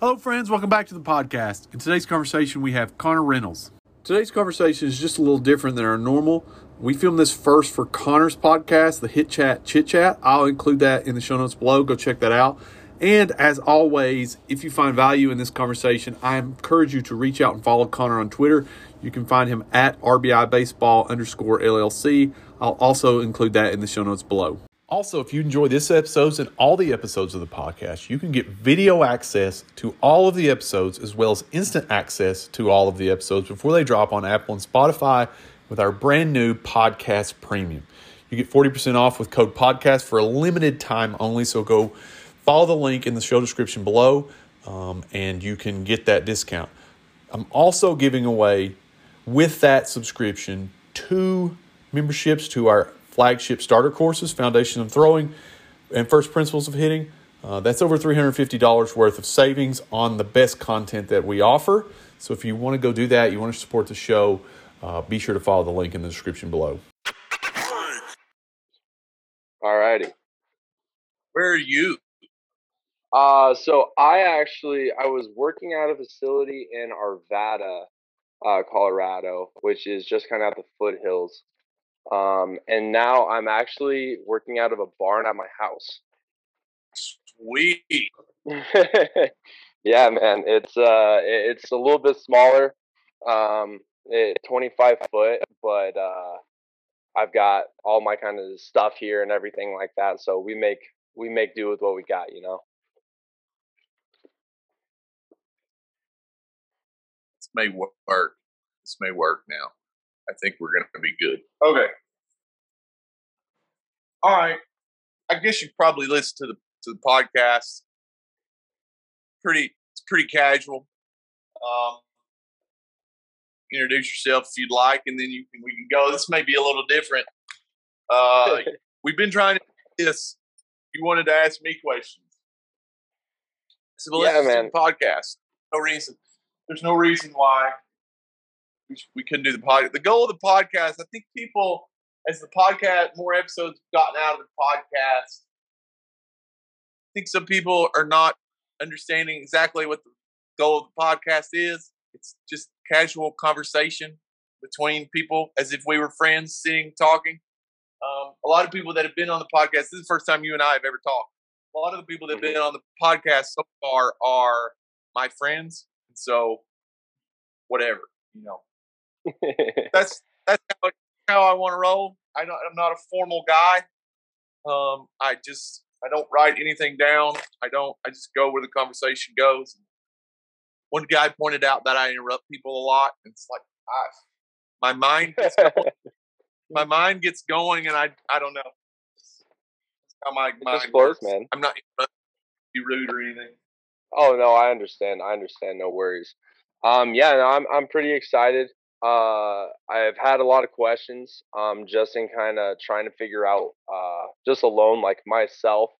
Hello, friends. Welcome back to the podcast. In today's conversation, we have Conner Reynolds. Today's conversation is just a little different than our normal. We filmed this first for Conner's podcast, the Hit Chat Chit Chat. I'll include that in the show notes below. Go check that out. And as always, if you find value in this conversation, I encourage you to reach out and follow Conner on Twitter. You can find him at RBI Baseball underscore LLC. I'll also include that in the show notes below. Also, if you enjoy this episode and all the episodes of the podcast, you can get video access to all of the episodes as well as instant access to all of the episodes before they drop on Apple and Spotify with our brand new podcast premium. You get 40% off with code podcast for a limited time only, so go follow the link in the show description below um, and you can get that discount. I'm also giving away with that subscription two memberships to our flagship starter courses Foundation of Throwing and First Principles of Hitting. Uh, that's over $350 worth of savings on the best content that we offer. So if you want to go do that, you want to support the show, uh, be sure to follow the link in the description below. All righty. Where are you? Uh, so I actually I was working at a facility in Arvada, uh, Colorado, which is just kind of at the foothills. Um, and now I'm actually working out of a barn at my house. Sweet. yeah, man, it's uh, it's a little bit smaller, um, it, 25 foot, but uh, I've got all my kind of stuff here and everything like that. So we make we make do with what we got, you know. This may work. This may work now. I think we're going to be good. Okay. All right. I guess you probably listen to the to the podcast. Pretty, it's pretty casual. Um, introduce yourself if you'd like, and then you can we can go. This may be a little different. Uh, we've been trying to this. You wanted to ask me questions. So well, Yeah, man. podcast. No reason. There's no reason why we, couldn't do the podcast. The goal of the podcast, I think people, as the podcast, more episodes have gotten out of the podcast, I think some people are not understanding exactly what the goal of the podcast is. It's just casual conversation between people as if we were friends sitting talking. Um, a lot of people that have been on the podcast, this is the first time you and I have ever talked. A lot of the people that have been on the podcast so far are my friends. And so, whatever, you know, that's that's how, how I want to roll. I I'm not a formal guy. Um, I just I don't write anything down. I don't. I just go where the conversation goes. One guy pointed out that I interrupt people a lot. and It's like I, my mind gets going, my mind gets going, and I I don't know. How my mind just flows, works. man. I'm not be rude or anything. Oh no, I understand. I understand. No worries. Um, yeah, no, I'm I'm pretty excited. Uh, I've had a lot of questions. Um, just in kind of trying to figure out, uh, just alone like myself.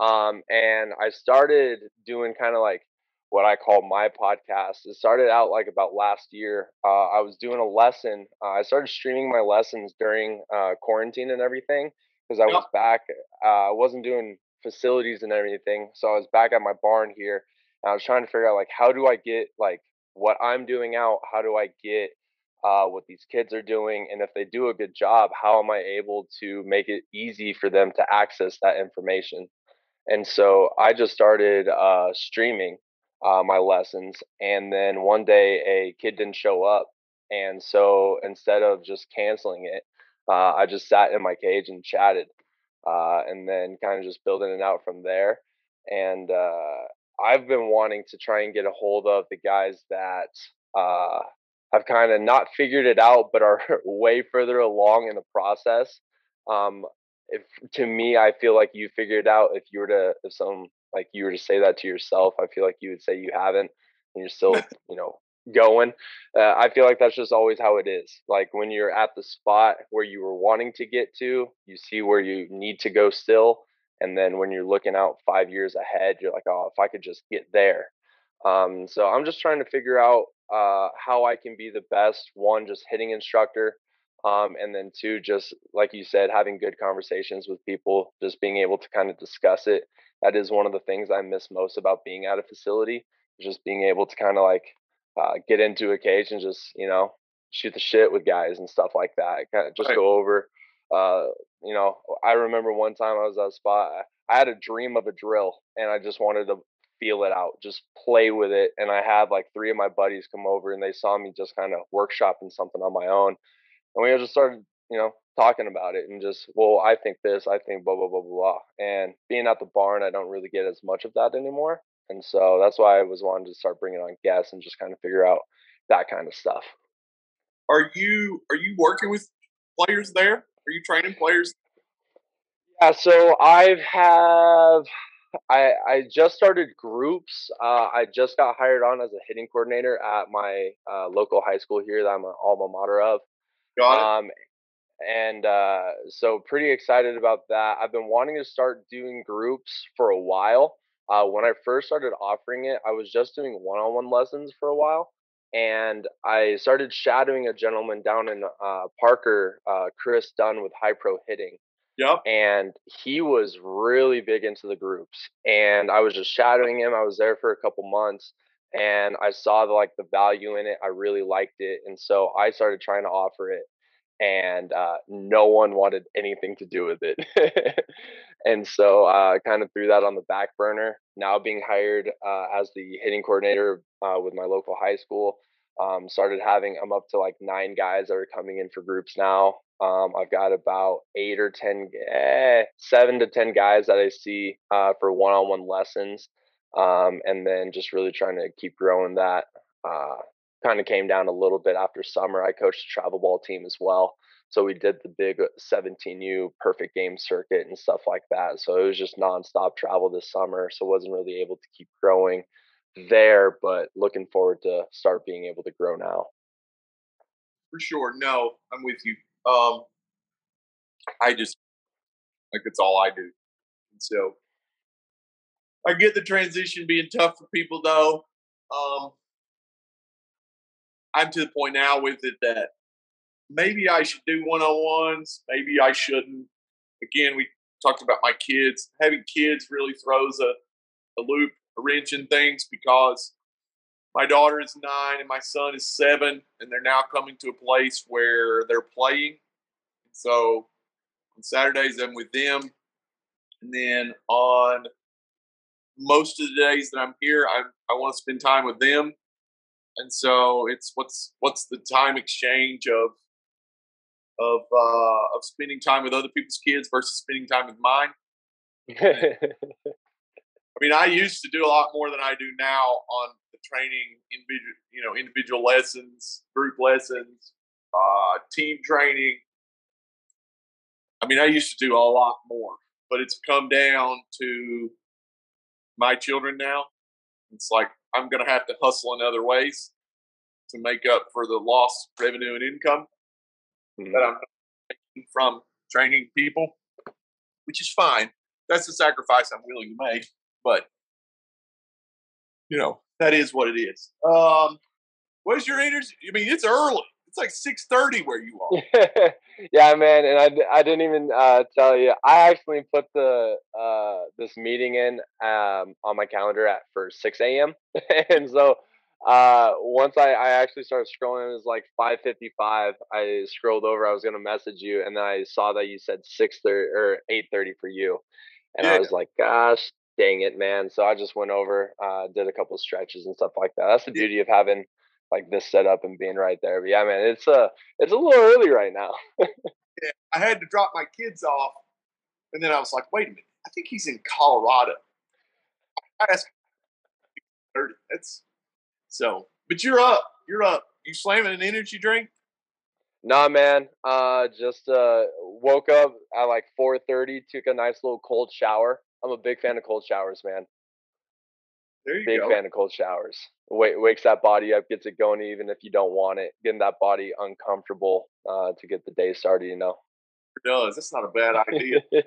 Um, and I started doing kind of like what I call my podcast. It started out like about last year. Uh, I was doing a lesson. Uh, I started streaming my lessons during uh, quarantine and everything because I Yep. was back. Uh, I wasn't doing facilities and everything, so I was back at my barn here. And I was trying to figure out like how do I get like what I'm doing out? How do I get uh, what these kids are doing? And if they do a good job, how am I able to make it easy for them to access that information? And so I just started uh, streaming uh, my lessons. And then one day a kid didn't show up. And so instead of just canceling it, uh, I just sat in my cage and chatted. Uh, and then kind of just building it out from there. And uh, I've been wanting to try and get a hold of the guys that uh, have kind of not figured it out, but are way further along in the process. Um, if to me, I feel like you figured it out. If you were to, if some like you were to say that to yourself, I feel like you would say you haven't, and you're still, you know, going. Uh, I feel like that's just always how it is. Like when you're at the spot where you were wanting to get to, you see where you need to go still, and then when you're looking out five years ahead, you're like, oh, if I could just get there. Um, so I'm just trying to figure out uh, how I can be the best one, just hitting instructor, um, and then two, just like you said, having good conversations with people, just being able to kind of discuss it. That is one of the things I miss most about being at a facility just being able to kind of like uh, get into a cage and just you know shoot the shit with guys and stuff like that. Kind of just Right. go over. Uh, you know, I remember one time I was at a spot. I- I had a dream of a drill, and I just wanted to feel it out, just play with it. And I had like three of my buddies come over, and they saw me just kind of workshopping something on my own, and we just started, you know, talking about it and just, well, I think this, I think blah blah blah blah blah. And being at the barn, I don't really get as much of that anymore, and so that's why I was wanting to start bringing on guests and just kind of figure out that kind of stuff. Are you are you working with players there? Are you training players? Yeah, so I have I I just started groups. Uh, I just got hired on as a hitting coordinator at my uh, local high school here that I'm an alma mater of. Got it. Um, and uh, so pretty excited about that. I've been wanting to start doing groups for a while. Uh, when I first started offering it, I was just doing one-on-one lessons for a while, and I started shadowing a gentleman down in uh, Parker, uh, Chris Dunn with High Pro Hitting Yep. and he was really big into the groups and i was just shadowing him i was there for a couple months and i saw the like the value in it i really liked it and so i started trying to offer it and uh, no one wanted anything to do with it and so uh, i kind of threw that on the back burner now being hired uh, as the hitting coordinator uh, with my local high school um, started having i'm up to like nine guys that are coming in for groups now um, I've got about eight or ten, eh, seven to ten guys that I see uh, for one-on-one lessons, um, and then just really trying to keep growing that. Uh, kind of came down a little bit after summer. I coached a travel ball team as well, so we did the big 17U perfect game circuit and stuff like that. So it was just nonstop travel this summer. So wasn't really able to keep growing there, but looking forward to start being able to grow now. For sure. No, I'm with you. Um, I just like it's all I do, and so I get the transition being tough for people though. Um, I'm to the point now with it that maybe I should do one on ones, maybe I shouldn't. Again, we talked about my kids. Having kids really throws a, a loop, a things because my daughter is nine and my son is seven, and they're now coming to a place where they're playing. So on Saturdays, I'm with them. And then on most of the days that I'm here, I, I want to spend time with them. And so it's what's what's the time exchange of of uh, of spending time with other people's kids versus spending time with mine. I mean, I used to do a lot more than I do now on the training, individual, you know, individual lessons, group lessons, uh, team training. I mean, I used to do a lot more, but it's come down to my children now. It's like I'm going to have to hustle in other ways to make up for the lost revenue and income that I'm making from training people, which is fine. That's the sacrifice I'm willing to make, but you know that is what it is. Um, what's your energy? I mean, it's early. It's like six thirty where you are. yeah, man, and I, I didn't even uh, tell you. I actually put the uh, this meeting in um, on my calendar at for six a.m. and so uh, once I, I actually started scrolling, it was like five fifty five. I scrolled over. I was gonna message you, and then I saw that you said six thirty or eight thirty for you, and I was like, gosh. Dang it, man! So I just went over, uh, did a couple stretches and stuff like that. That's the beauty of having like this set up and being right there. But yeah, man, it's uh it's a little early right now. yeah, I had to drop my kids off, and then I was like, wait a minute. I think he's in Colorado. I asked thirty. That's so. But you're up. You're up. You slamming an energy drink? Nah, man. Uh, just uh woke up at like 4:30, took a nice little cold shower. I'm a big fan of cold showers, man. There you Big go. fan of cold showers. Wake, wakes that body up, gets it going, even if you don't want it. Getting that body uncomfortable uh, to get the day started, you know. It does. That's not a bad idea.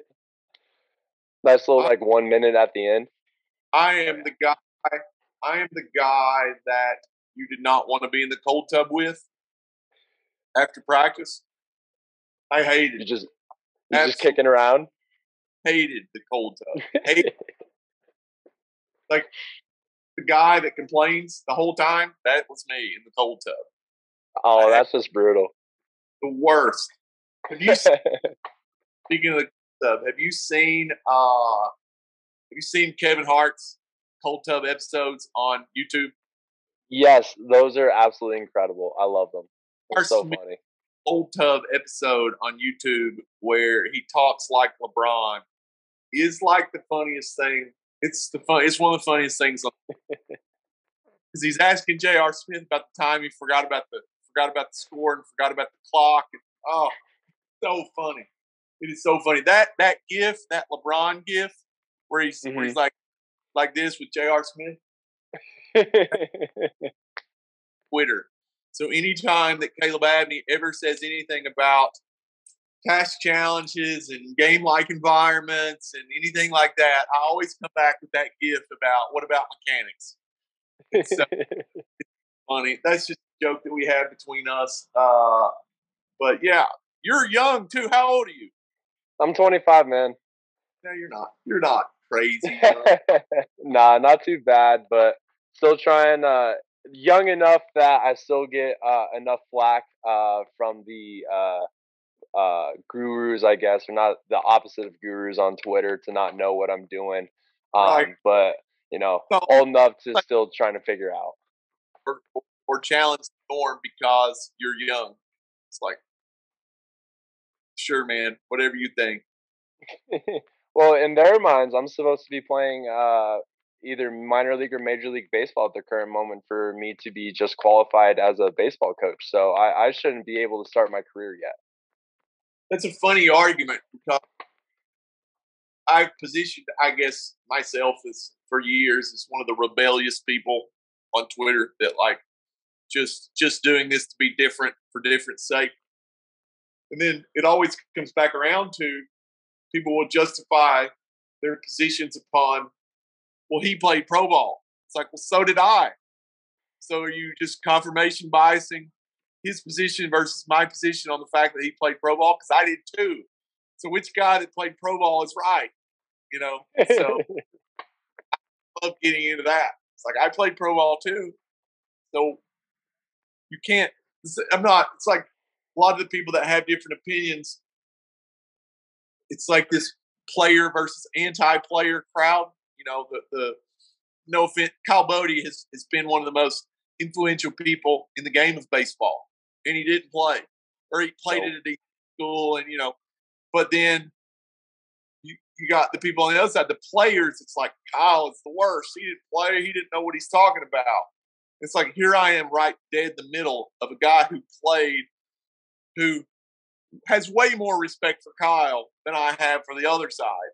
nice little like one minute at the end. I am the guy. I am the guy that you did not want to be in the cold tub with after practice. I hated You it. just you're just kicking around. Hated the cold tub. Hated like the guy that complains the whole time, that was me in the cold tub. Oh, that's just brutal. The worst. Have you speaking of the tub, have you seen uh have you seen Kevin Hart's cold tub episodes on YouTube? yes, those are absolutely incredible. I love them. They're so funny. Cold tub episode on YouTube where he talks like LeBron is like the funniest thing. It's the fun. It's one of the funniest things because he's asking J.R. Smith about the time he forgot about the forgot about the score and forgot about the clock. And, oh, so funny! It is so funny that that gif, that LeBron gif, where he's where he's mm-hmm. like like this with J.R. Smith. Twitter. So anytime that Caleb Abney ever says anything about task challenges and game like environments and anything like that, I always come back with that gift about what about mechanics? It's so funny. That's just a joke that we have between us. Uh, but yeah, you're young too. How old are you? I'm 25, man. No, you're not. You're not crazy. nah, not too bad, but still trying. Uh, young enough that I still get uh, enough flack uh, from the uh, gurus, I guess, or not the opposite of gurus on Twitter to not know what I'm doing. Um, Right. But you know, So- old enough to still trying to figure out. or, or challenge the norm because you're young. It's like, sure, man, whatever you think. well, in their minds, I'm supposed to be playing uh, either minor league or major league baseball at the current moment for me to be just qualified as a baseball coach. So I, I shouldn't be able to start my career yet. That's a funny argument because I've positioned, I guess, myself as for years as one of the rebellious people on Twitter that like just just doing this to be different for different sake. And then it always comes back around to people will justify their positions upon, well, he played pro ball. It's like, well, so did I. So are you just confirmation biasing his position versus my position on the fact that he played pro ball? Because I did too. So which guy that played pro ball is right? You know? So I love getting into that. It's like I played pro ball too. So you can't I'm not it's like a lot of the people that have different opinions, it's like this player versus anti-player crowd. You know, the the no offense, Kyle Boddy has, has been one of the most influential people in the game of baseball, and he didn't play, or he played No. at a school, and you know, but then you you got the people on the other side, the players. It's like Kyle is the worst. He didn't play. He didn't know what he's talking about. It's like here I am, right dead in the middle of a guy who played, who has way more respect for Kyle than I have for the other side.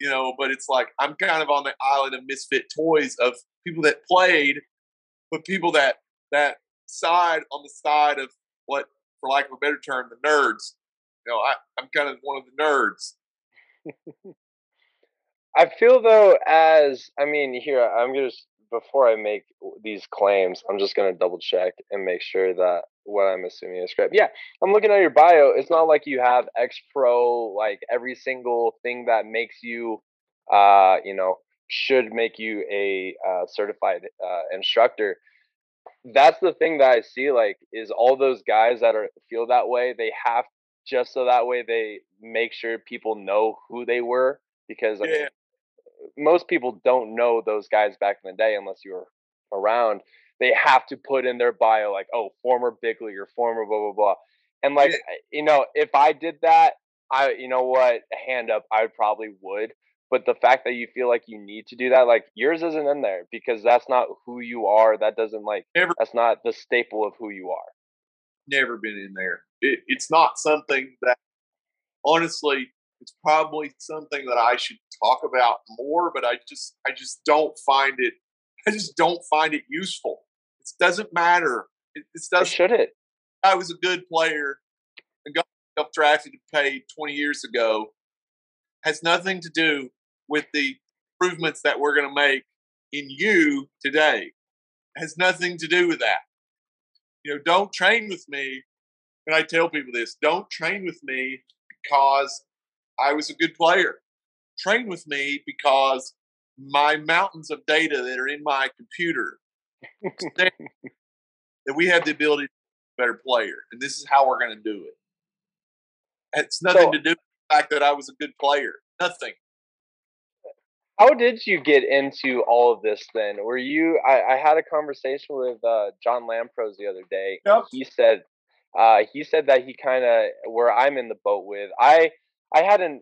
You know, but it's like I'm kind of on the island of misfit toys of people that played, but people that that side on the side of what, for lack of a better term, the nerds. You know, I, I'm kind of one of the nerds. I feel though, as I mean, here I'm just before I make these claims, I'm just gonna double check and make sure that what I'm assuming is correct. Yeah, I'm looking at your bio. It's not like you have X Pro, like every single thing that makes you, uh, you know, should make you a uh, certified uh, instructor. That's the thing that I see. Like, is all those guys that are feel that way. They have just so that way they make sure people know who they were because I mean, most people don't know those guys back in the day unless you were around. They have to put in their bio like, oh, former big leaguer, former blah blah blah. And like, Yeah. You know, if I did that, I, you know what, hand up, I probably would. But the fact that you feel like you need to do that, like yours isn't in there because that's not who you are. That doesn't like, Never- that's not the staple of who you are. never been in there. It, it's not something that, honestly, it's probably something that I should talk about more. But I just, I just don't find it. I just don't find it useful. It doesn't matter. It, it doesn't. should it. I was a good player and got drafted and paid 20 years ago has nothing to do with the improvements that we're going to make in you today. has nothing to do with that. You know, don't train with me. And I tell people this don't train with me because I was a good player. Train with me because my mountains of data that are in my computer that we have the ability to be a better player, and this is how we're going to do it. It's nothing So- to do with the fact that I was a good player. Nothing. How did you get into all of this then? Were you I, I had a conversation with uh, John Lampros the other day. Yep. He said uh, he said that he kind of where I'm in the boat with. I I had an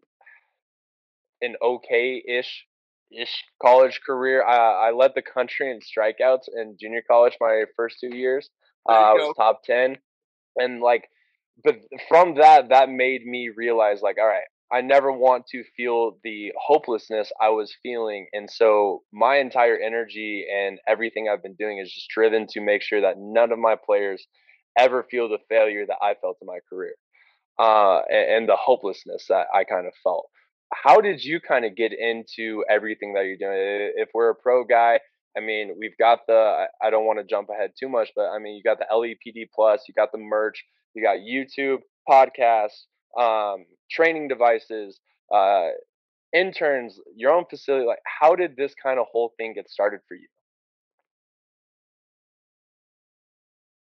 an okay ish ish college career. I, I led the country in strikeouts in junior college my first two years. Uh, I was top ten, and like, but from that, that made me realize like, all right, I never want to feel the hopelessness I was feeling, and so my entire energy and everything I've been doing is just driven to make sure that none of my players ever feel the failure that I felt in my career, uh, and, and the hopelessness that I kind of felt how did you kind of get into everything that you're doing? If we're a pro guy, I mean, we've got the, I- don't want to jump ahead too much, but I mean, you got the LEPD plus, you got the merch, you got YouTube, podcast, um, training devices, uh, interns, your own facility. Like, how did this kind of whole thing get started for you?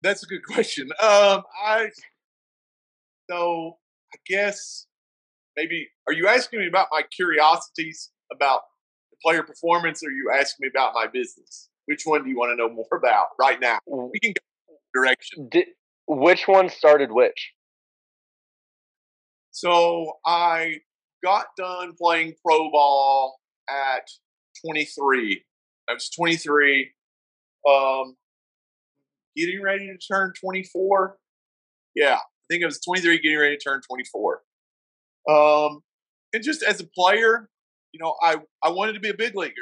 That's a good question. Um, I so I guess maybe are you asking me about my curiosities about the player performance, or are you asking me about my business? Which one do you want to know more about right now? We can go direction. Did, which one started which? So I got done playing pro ball at 23. I was 23. Um, getting ready to turn 24. Yeah, I think I was 23, getting ready to turn 24. Um, and just as a player, you know, I I wanted to be a big leaguer.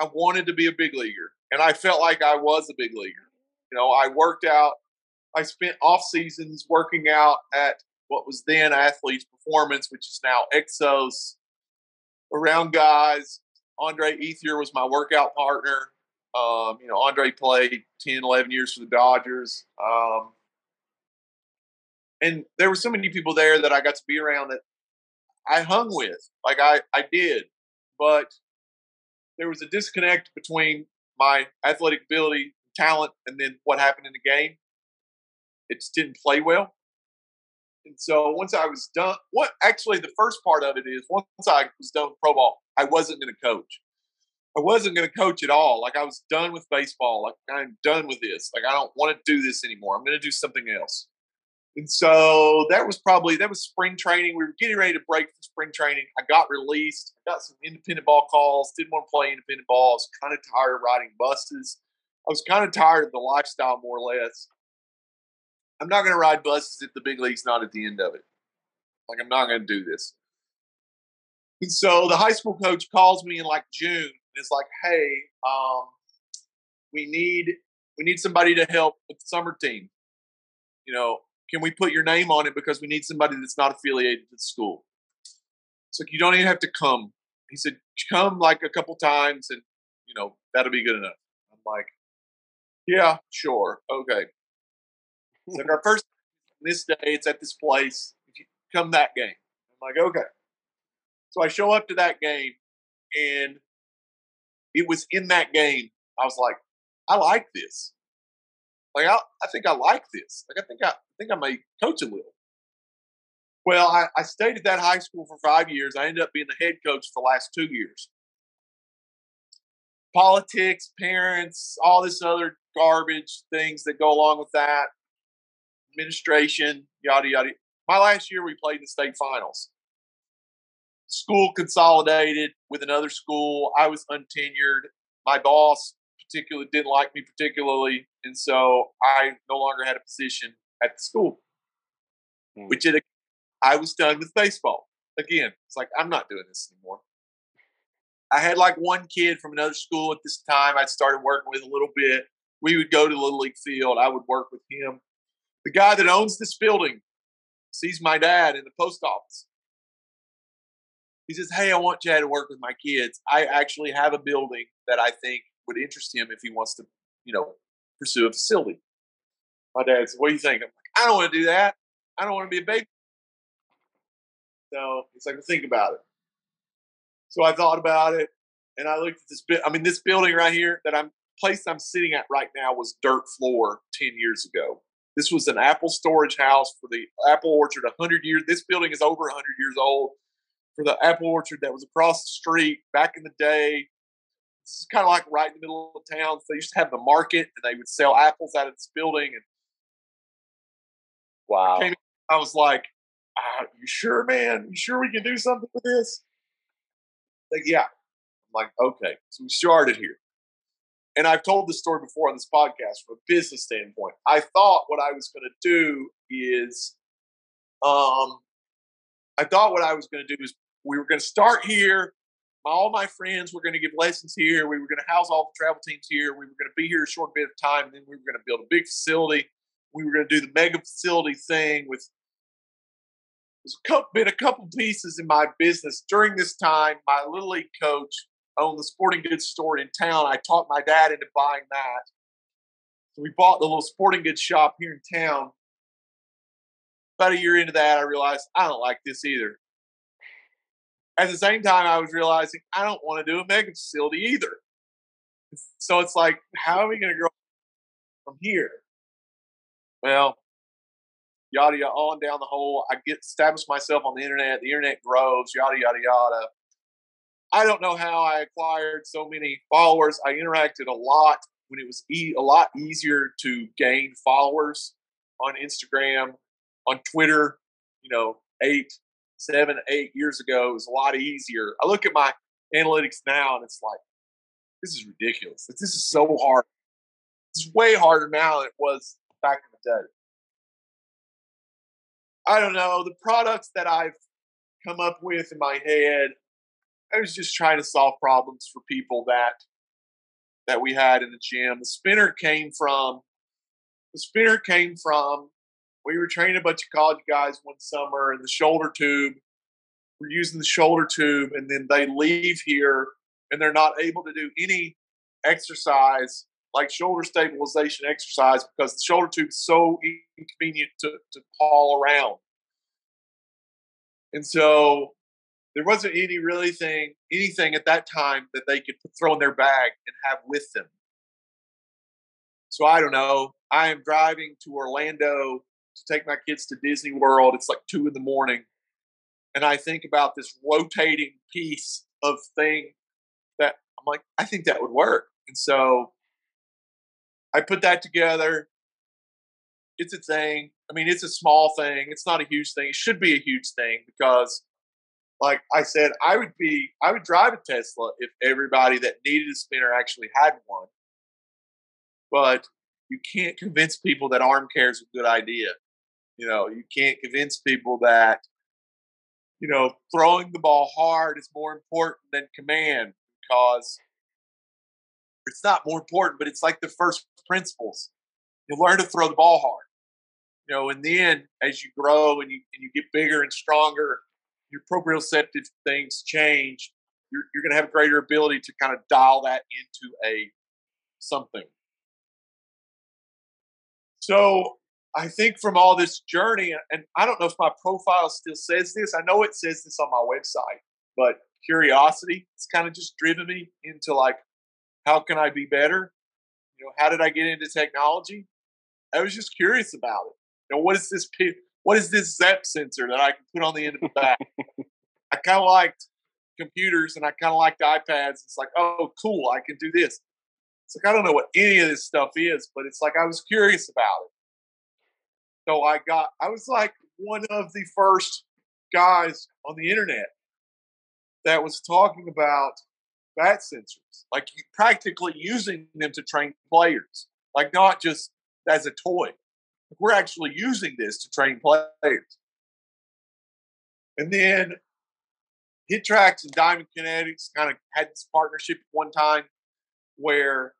I wanted to be a big leaguer, and I felt like I was a big leaguer. You know, I worked out. I spent off seasons working out at what was then Athletes Performance, which is now Exos, around guys. Andre Ethier was my workout partner. Um, you know, Andre played 10, 11 years for the Dodgers. Um, and there were so many people there that I got to be around that I hung with. Like I, I did. But there was a disconnect between my athletic ability, talent, and then what happened in the game. It just didn't play well. And so once I was done, what actually the first part of it is once I was done with pro ball, I wasn't going to coach. I wasn't going to coach at all. Like I was done with baseball. Like I'm done with this. Like I don't want to do this anymore. I'm going to do something else. And so that was probably that was spring training. We were getting ready to break for spring training. I got released. I got some independent ball calls. Didn't want to play independent ball. I was kind of tired of riding buses. I was kind of tired of the lifestyle, more or less. I'm not going to ride buses if the big league's not at the end of it. Like I'm not going to do this. And so the high school coach calls me in like June and is like, "Hey, um, we need we need somebody to help with the summer team. You know, can we put your name on it because we need somebody that's not affiliated to the school? So you don't even have to come. He said, come like a couple times and you know, that'll be good enough. I'm like, yeah, sure. Okay. So our first this day, it's at this place. Come that game. I'm like, okay. So I show up to that game and it was in that game. I was like, I like this. Like I, I think I like this. Like I think I, I think I may coach a little. Well, I, I stayed at that high school for five years. I ended up being the head coach for the last two years. Politics, parents, all this other garbage things that go along with that, administration, yada yada. My last year, we played in the state finals. School consolidated with another school. I was untenured. My boss particularly didn't like me particularly, and so I no longer had a position at the school. Hmm. Which it, I was done with baseball again. It's like I'm not doing this anymore. I had like one kid from another school at this time. I'd started working with a little bit. We would go to Little League Field. I would work with him. The guy that owns this building sees my dad in the post office. He says, Hey, I want Chad to work with my kids. I actually have a building that I think would interest him if he wants to, you know, pursue a facility. My dad said, What do you think? I'm like, I don't want to do that. I don't want to be a baby. So he's like, think about it. So I thought about it. and I looked at this bit. I mean, this building right here that I'm place I'm sitting at right now was dirt floor ten years ago. This was an apple storage house for the apple orchard. hundred years. This building is over hundred years old. For the apple orchard that was across the street back in the day. This is kind of like right in the middle of town. So they used to have the market, and they would sell apples out of this building. And wow, I, I was like, ah, "You sure, man? You sure we can do something with this?" Like, yeah. I'm like, okay. So we started here and I've told this story before on this podcast from a business standpoint. I thought what I was going to do is, um, I thought what I was going to do is we were going to start here. All my friends were going to give lessons here. We were going to house all the travel teams here. We were going to be here a short bit of time, and then we were going to build a big facility. We were going to do the mega facility thing with. There's been a couple pieces in my business during this time. My little league coach owned the sporting goods store in town. I talked my dad into buying that. So we bought the little sporting goods shop here in town. About a year into that, I realized I don't like this either. At the same time, I was realizing I don't want to do a mega facility either. So it's like, how are we going to grow from here? Well, yada yada, on down the hole. I get established myself on the internet. The internet grows, yada yada yada. I don't know how I acquired so many followers. I interacted a lot when it was e- a lot easier to gain followers on Instagram, on Twitter. You know, eight, seven, eight years ago, it was a lot easier. I look at my analytics now, and it's like, this is ridiculous. This is so hard. It's way harder now than it was back in the day. I don't know the products that I've come up with in my head I was just trying to solve problems for people that that we had in the gym. The spinner came from the spinner came from we were training a bunch of college guys one summer and the shoulder tube. We're using the shoulder tube and then they leave here and they're not able to do any exercise like shoulder stabilization exercise because the shoulder tube is so inconvenient to, to haul around. And so there wasn't any really thing anything at that time that they could throw in their bag and have with them. So I don't know. I am driving to Orlando to take my kids to Disney World. It's like two in the morning. And I think about this rotating piece of thing that I'm like, I think that would work. And so I put that together. It's a thing. I mean, it's a small thing. It's not a huge thing. It should be a huge thing because like I said, I would be, I would drive a Tesla if everybody that needed a spinner actually had one. But you can't convince people that arm care is a good idea. You know, you can't convince people that, you know, throwing the ball hard is more important than command because it's not more important, but it's like the first principles. You learn to throw the ball hard. You know, and then as you grow and you and you get bigger and stronger, your proprioceptive things change, you're, you're going to have a greater ability to kind of dial that into a something. So I think from all this journey, and I don't know if my profile still says this. I know it says this on my website, but curiosity it's kind of just driven me into like, how can I be better? You know, how did I get into technology? I was just curious about it. You know, what is this? What is this Zepp sensor that I can put on the end of the back? I kind of liked computers and I kind of liked iPads. It's like, oh, cool, I can do this. It's like, I don't know what any of this stuff is, but it's like I was curious about it. So I got, I was like one of the first guys on the internet that was talking about bat sensors, like practically using them to train players, like not just as a toy we're actually using this to train players. And then HitTrax and Diamond Kinetics kind of had this partnership at one time where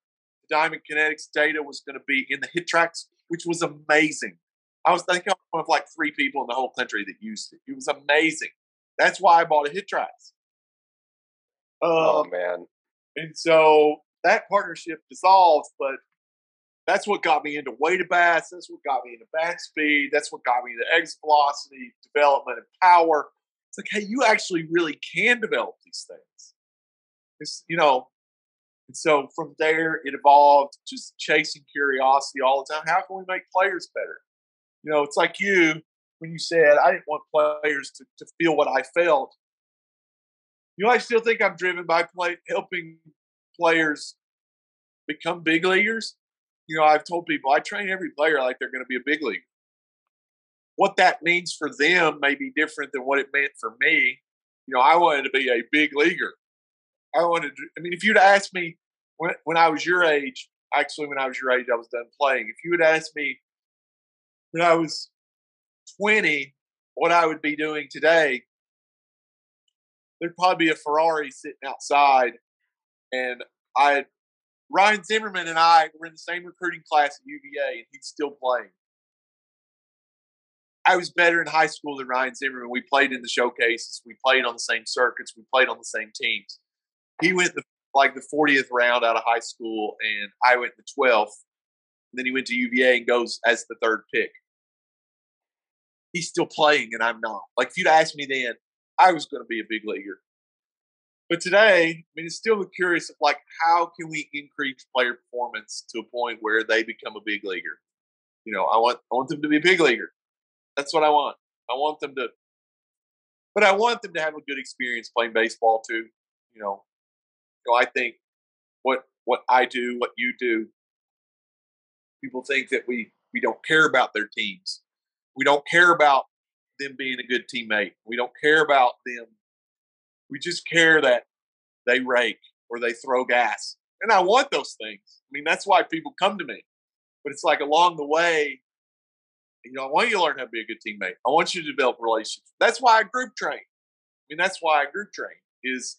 Diamond Kinetics data was going to be in the HitTrax, which was amazing. I was thinking one of like three people in the whole country that used it. It was amazing. That's why I bought a HitTrax. Um, oh man! And so that partnership dissolved, but that's what got me into weighted bats. That's what got me into back speed. That's what got me into exit velocity, development, and power. It's like, hey, you actually really can develop these things. It's, you know, and so from there it evolved just chasing curiosity all the time. How can we make players better? You know, it's like you when you said I didn't want players to, to feel what I felt. You know, I still think I'm driven by play, helping players become big leaguers. You know, I've told people I train every player like they're going to be a big league. What that means for them may be different than what it meant for me. You know, I wanted to be a big leaguer. I wanted to, I mean, if you'd asked me when, when I was your age, actually, when I was your age, I was done playing. If you had asked me when I was 20 what I would be doing today, there'd probably be a Ferrari sitting outside. And I, Ryan Zimmerman and I were in the same recruiting class at UVA, and he's still playing. I was better in high school than Ryan Zimmerman. We played in the showcases. We played on the same circuits. We played on the same teams. He went the, like the 40th round out of high school, and I went the 12th. And then he went to UVA and goes as the third pick. He's still playing, and I'm not. Like if you'd asked me then, I was going to be a big leaguer. But today, I mean, it's still curious of like how can we increase player performance to a point where they become a big leaguer. You know, I want I want them to be a big leaguer. That's what I want. I want them to, but I want them to have a good experience playing baseball too. You know, so I think what what I do, what you do, people think that we we don't care about their teams. We don't care about them being a good teammate. We don't care about them. We just care that they rake or they throw gas. And I want those things. I mean, that's why people come to me. But it's like along the way, you know, I want you to learn how to be a good teammate. I want you to develop relationships. That's why I group train. I mean, that's why I group train is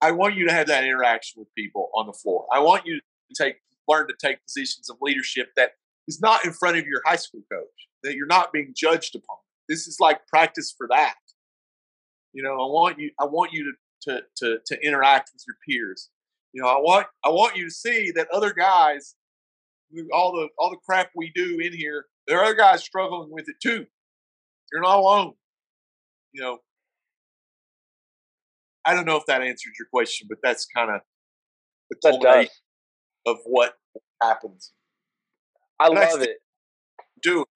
I want you to have that interaction with people on the floor. I want you to take learn to take positions of leadership that is not in front of your high school coach, that you're not being judged upon. This is like practice for that. You know, I want you I want you to to to, to interact with your peers. You know, I want I want you to see that other guys all the all the crap we do in here there are other guys struggling with it too. You're not alone. You know, I don't know if that answered your question, but that's kind of the culmination of what happens. I and love I it. Do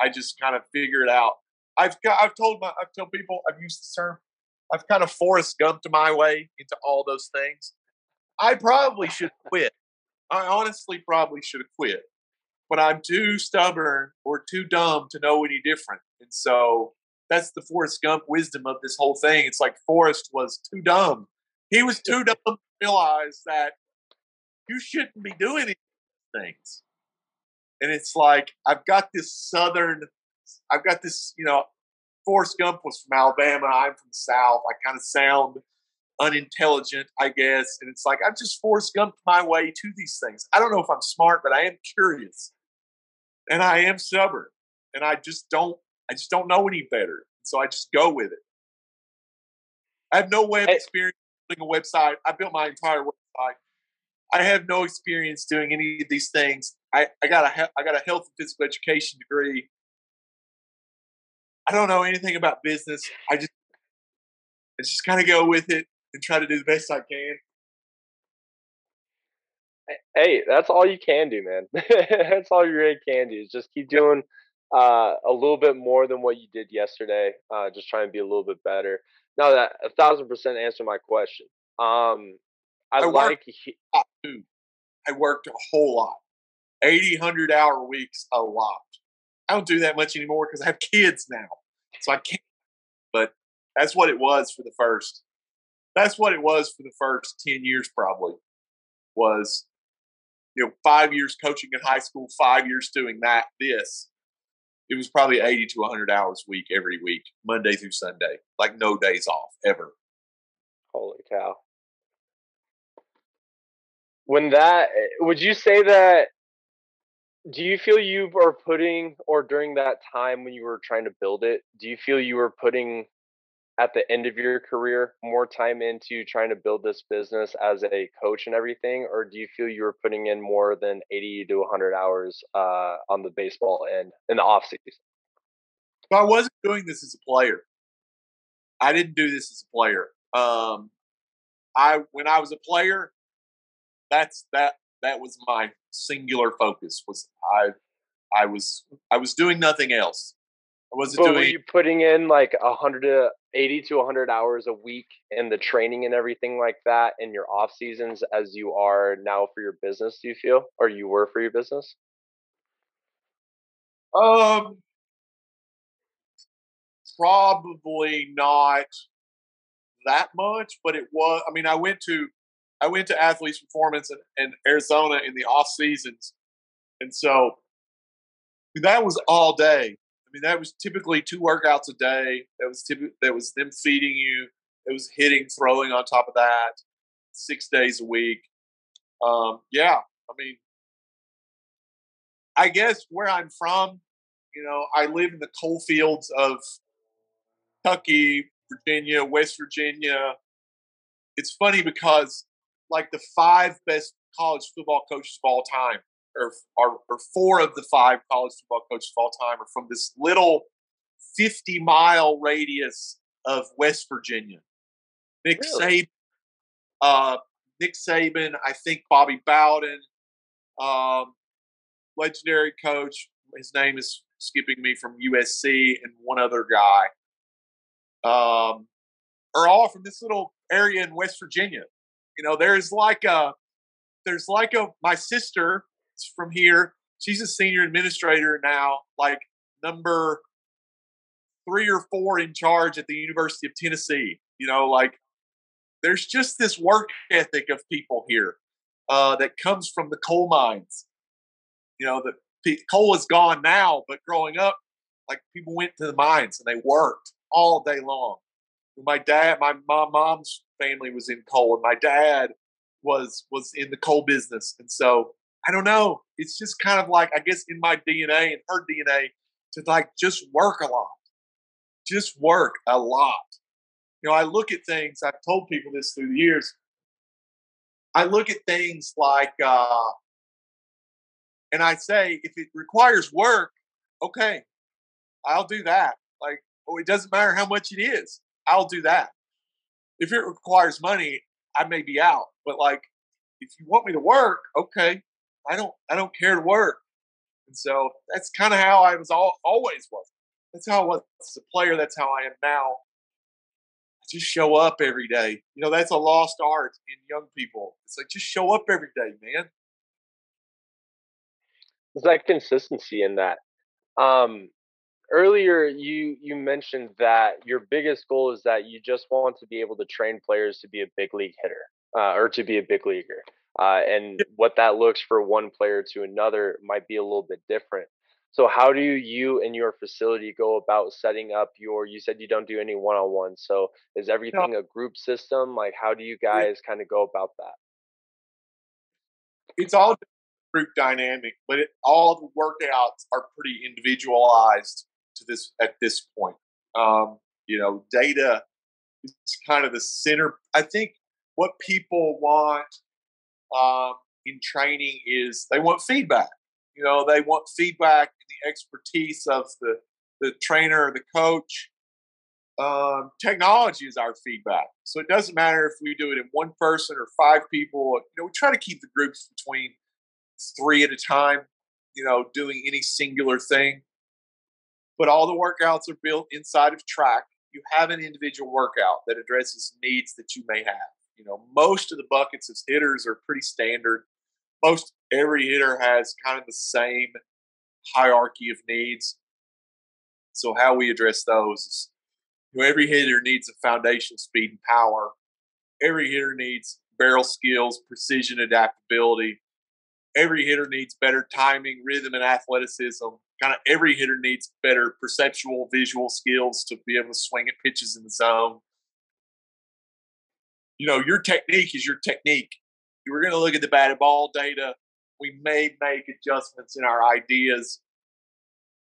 I just kind of figure it out? I've I've told my I've told people I've used this term. I've kind of Forrest Gumped my way into all those things. I probably should quit. I honestly probably should have quit but I'm too stubborn or too dumb to know any different. And so that's the Forrest Gump wisdom of this whole thing. It's like Forrest was too dumb. He was too dumb to realize that you shouldn't be doing these things. And it's like I've got this southern, I've got this, you know, Forrest Gump was from Alabama. I'm from the South. I kind of sound unintelligent, I guess. And it's like I've just Forrest Gumped my way to these things. I don't know if I'm smart, but I am curious and I am stubborn, and I just don't. I just don't know any better, so I just go with it. I have no way of experience building a website. I built my entire website. I have no experience doing any of these things. I, I got a I got a health and physical education degree. I don't know anything about business. I just I just kind of go with it and try to do the best I can. Hey, that's all you can do, man. that's all you really can do is just keep doing uh, a little bit more than what you did yesterday. Uh, just try and be a little bit better. Now that a thousand percent answer my question. Um, I, I like. Worked, I worked a whole lot. 80, 100 hour weeks, a lot. I don't do that much anymore because I have kids now, so I can't. But that's what it was for the first. That's what it was for the first ten years, probably. Was you know, five years coaching in high school, five years doing that, this, it was probably 80 to 100 hours a week every week, Monday through Sunday, like no days off ever. Holy cow. When that, eh, would you say that, do you feel you are putting, or during that time when you were trying to build it, do you feel you were putting at the end of your career more time into trying to build this business as a coach and everything? Or do you feel you were putting in more than 80 to 100 hours uh, on the baseball end in the off season? So i wasn't doing this as a player. I didn't do this as a player. Um, I when I was a player, that's that that was my singular focus was I I was I was doing nothing else. I wasn't But doing were you putting in like a hundred to eighty to hundred hours a week in the training and everything like that in your off seasons as you are now for your business? Do you feel, or you were for your business? Um, probably not that much, but it was. I mean, I went to I went to Athletes Performance in, in Arizona in the off seasons, and so that was all day. I mean, that was typically two workouts a day. That was typically that was them feeding you. It was hitting, throwing on top of that, six days a week. Um, yeah, I mean, I guess where I'm from, you know, I live in the coal fields of Kentucky, Virginia, West Virginia. It's funny because like the five best college football coaches of all time, or, or, or four of the five college football coaches of all time, are from this little 50 mile radius of West Virginia. Nick Really? Saban, uh, Nick Saban, I think Bobby Bowden, um, legendary coach. His name is skipping me from USC, and one other guy. Um, are all from this little area in West Virginia. You know, there's like a, there's like a, my sister from here. She's a senior administrator now, like number three or four in charge at the University of Tennessee. You know, like there's just this work ethic of people here uh, that comes from the coal mines. You know, the coal is gone now, but growing up, like people went to the mines and they worked all day long. My dad, my mom, mom's family was in coal, and my dad was was in the coal business, and so I don't know. It's just kind of like I guess in my DNA and her DNA to like just work a lot, just work a lot. You know, I look at things. I've told people this through the years. I look at things like, uh, and I say, if it requires work, okay, I'll do that. Like, oh, it doesn't matter how much it is. I'll do that. If it requires money, I may be out. But like, if you want me to work, okay, I don't, I don't care to work. And so that's kind of how I was all, always was. That's how I was as a player. That's how I am now. I just show up every day. You know, that's a lost art in young people. It's like just show up every day, man. There's that consistency in that. Um, earlier, you you mentioned that your biggest goal is that you just want to be able to train players to be a big league hitter uh, or to be a big leaguer. Uh, and what that looks for one player to another might be a little bit different. So, how do you and your facility go about setting up your? You said you don't do any one on one. So, is everything a group system? Like, how do you guys kind of go about that? it's all group dynamic, but it, all the workouts are pretty individualized to this at this point. Um, you know, data is kind of the center. I think what people want um, in training is they want feedback. You know, they want feedback and the expertise of the the trainer or the coach. Um, technology is our feedback, so it doesn't matter if we do it in one person or five people. You know, we try to keep the groups between three at a time. You know, doing any singular thing. But all the workouts are built inside of TRAQ. You have an individual workout that addresses needs that you may have. You know, most of the buckets as hitters are pretty standard. Most every hitter has kind of the same hierarchy of needs. So how we address those is you know, every hitter needs a foundation speed and power. Every hitter needs barrel skills, precision, adaptability. Every hitter needs better timing, rhythm, and athleticism. Kind of every hitter needs better perceptual, visual skills to be able to swing at pitches in the zone. You know, your technique is your technique. We're going to look at the batted ball data. We may make adjustments in our ideas,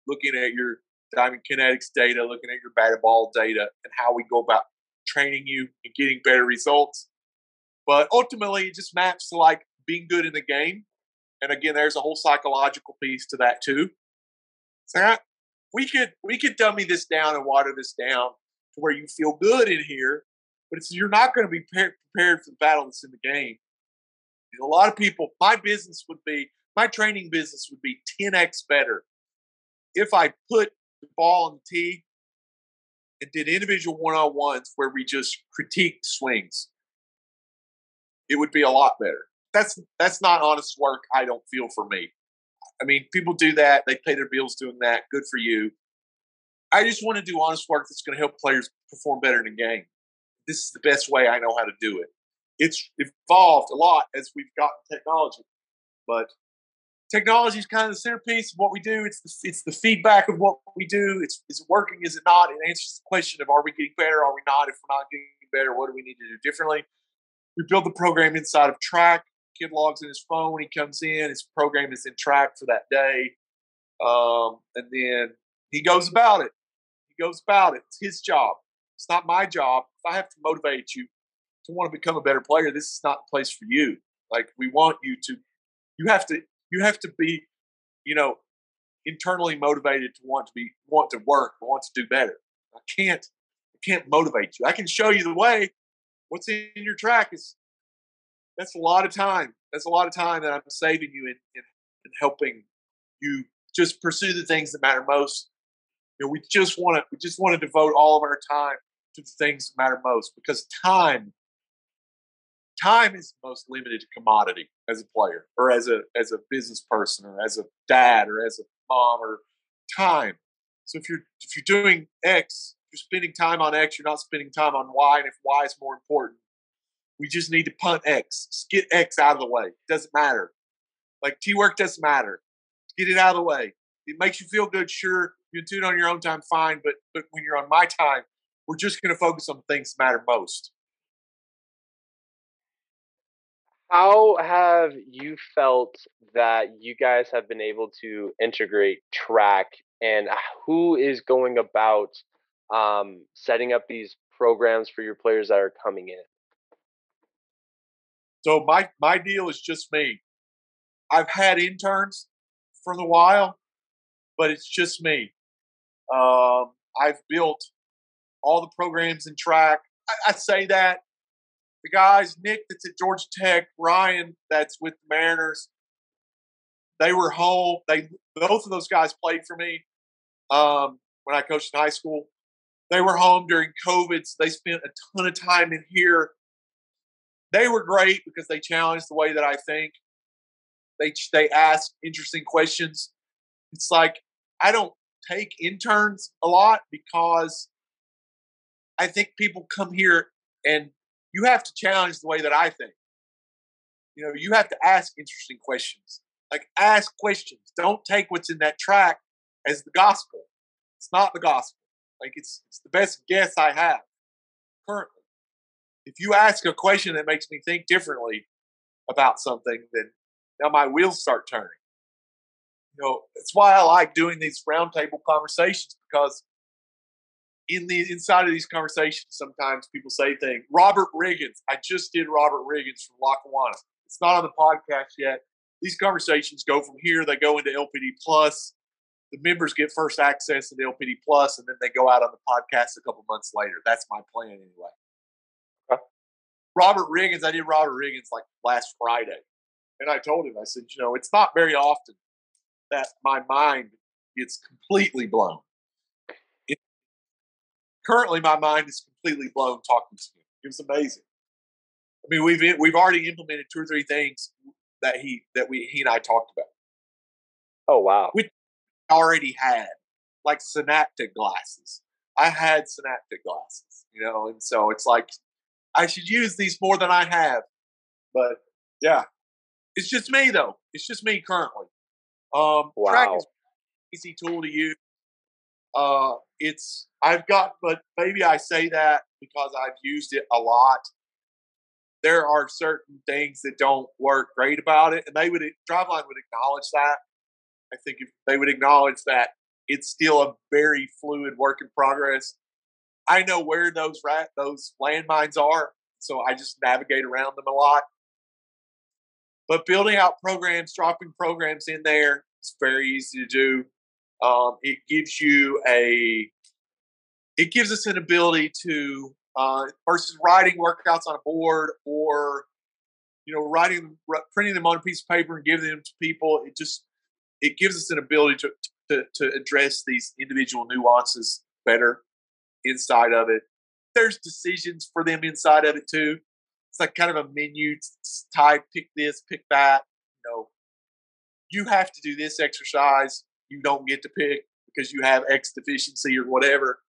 looking at your diamond kinetics data, looking at your batted ball data, and how we go about training you and getting better results. But ultimately, it just maps to like being good in the game. And again, there's a whole psychological piece to that too. I- we could we could dummy this down and water this down to where you feel good in here, but it's you're not going to be prepared for the battle that's in the game. A lot of people, my business would be, my training business would be 10x better if I put the ball on the tee and did individual one on ones where we just critiqued swings. It would be a lot better. That's that's not honest work. I don't feel for me. I mean, people do that. They pay their bills doing that. Good for you. I just want to do honest work that's going to help players perform better in the game. This is the best way I know how to do it. It's evolved a lot as we've gotten technology, but technology is kind of the centerpiece of what we do. It's the, it's the feedback of what we do. It's is it working? Is it not? It answers the question of are we getting better? Are we not? If we're not getting better, what do we need to do differently? We build the program inside of TRAQ. Kid logs in his phone he comes in. His program is in TRAQ for that day, um, and then he goes about it. He goes about it. It's his job. It's not my job. If I have to motivate you to want to become a better player, this is not the place for you. Like we want you to, you have to you have to be, you know, internally motivated to want to be want to work, want to do better. I can't I can't motivate you. I can show you the way. What's in your TRAQ is that's a lot of time. That's a lot of time that I'm saving you in, in, in helping you just pursue the things that matter most. You know, we just want to we just want to devote all of our time to the things that matter most because time time is the most limited commodity as a player or as a as a business person or as a dad or as a mom or time. So if you're if you're doing X, you're spending time on X, you're not spending time on Y, and if Y is more important, we just need to punt X. Just get X out of the way. It doesn't matter. Like T work doesn't matter. Get it out of the way. It makes you feel good, sure. You can do it on your own time, fine. But but when you're on my time, we're just going to focus on things that matter most. how have you felt that you guys have been able to integrate TRAQ and who is going about um, setting up these programs for your players that are coming in so my my deal is just me i've had interns for a while but it's just me um, i've built all the programs in TRAQ I, I say that the guys, Nick that's at Georgia Tech, Ryan that's with the Mariners, they were home. They both of those guys played for me um, when I coached in high school. They were home during COVID, so they spent a ton of time in here. They were great because they challenged the way that I think. They they ask interesting questions. It's like I don't take interns a lot because I think people come here and you have to challenge the way that I think. You know, you have to ask interesting questions. Like ask questions. Don't take what's in that TRAQ as the gospel. It's not the gospel. Like it's it's the best guess I have currently. If you ask a question that makes me think differently about something, then now my wheels start turning. You know, that's why I like doing these roundtable conversations because in the inside of these conversations, sometimes people say things. Robert Riggins, I just did Robert Riggins from Lackawanna. It's not on the podcast yet. These conversations go from here, they go into LPD Plus. The members get first access to the LPD Plus, and then they go out on the podcast a couple months later. That's my plan anyway. Robert Riggins, I did Robert Riggins like last Friday. And I told him, I said, you know, it's not very often that my mind gets completely blown currently my mind is completely blown talking to him. It was amazing. I mean, we've we've already implemented two or three things that he that we he and I talked about. Oh wow! We already had like Senaptec glasses. I had Senaptec glasses, you know, and so it's like I should use these more than I have. But yeah, it's just me though. It's just me currently. Um, wow. TRAQ is easy tool to use. Uh, it's I've got, but maybe I say that because I've used it a lot. There are certain things that don't work great about it, and they would Driveline would acknowledge that. I think if they would acknowledge that it's still a very fluid work in progress. I know where those rat those landmines are, so I just navigate around them a lot. But building out programs, dropping programs in there, it's very easy to do. Um, it gives you a it gives us an ability to uh, versus writing workouts on a board or you know writing printing them on a piece of paper and giving them to people it just it gives us an ability to to, to address these individual nuances better inside of it there's decisions for them inside of it too it's like kind of a menu type pick this pick that you know you have to do this exercise you don't get to pick because you have x deficiency or whatever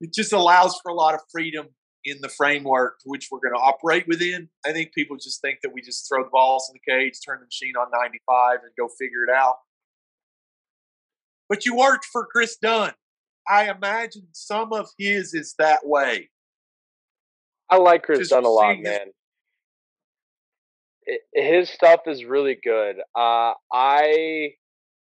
it just allows for a lot of freedom in the framework which we're going to operate within. I think people just think that we just throw the balls in the cage, turn the machine on 95, and go figure it out. But you worked for Chris Dunn. I imagine some of his is that way. I like Chris just Dunn a lot, man. His stuff is really good. Uh, I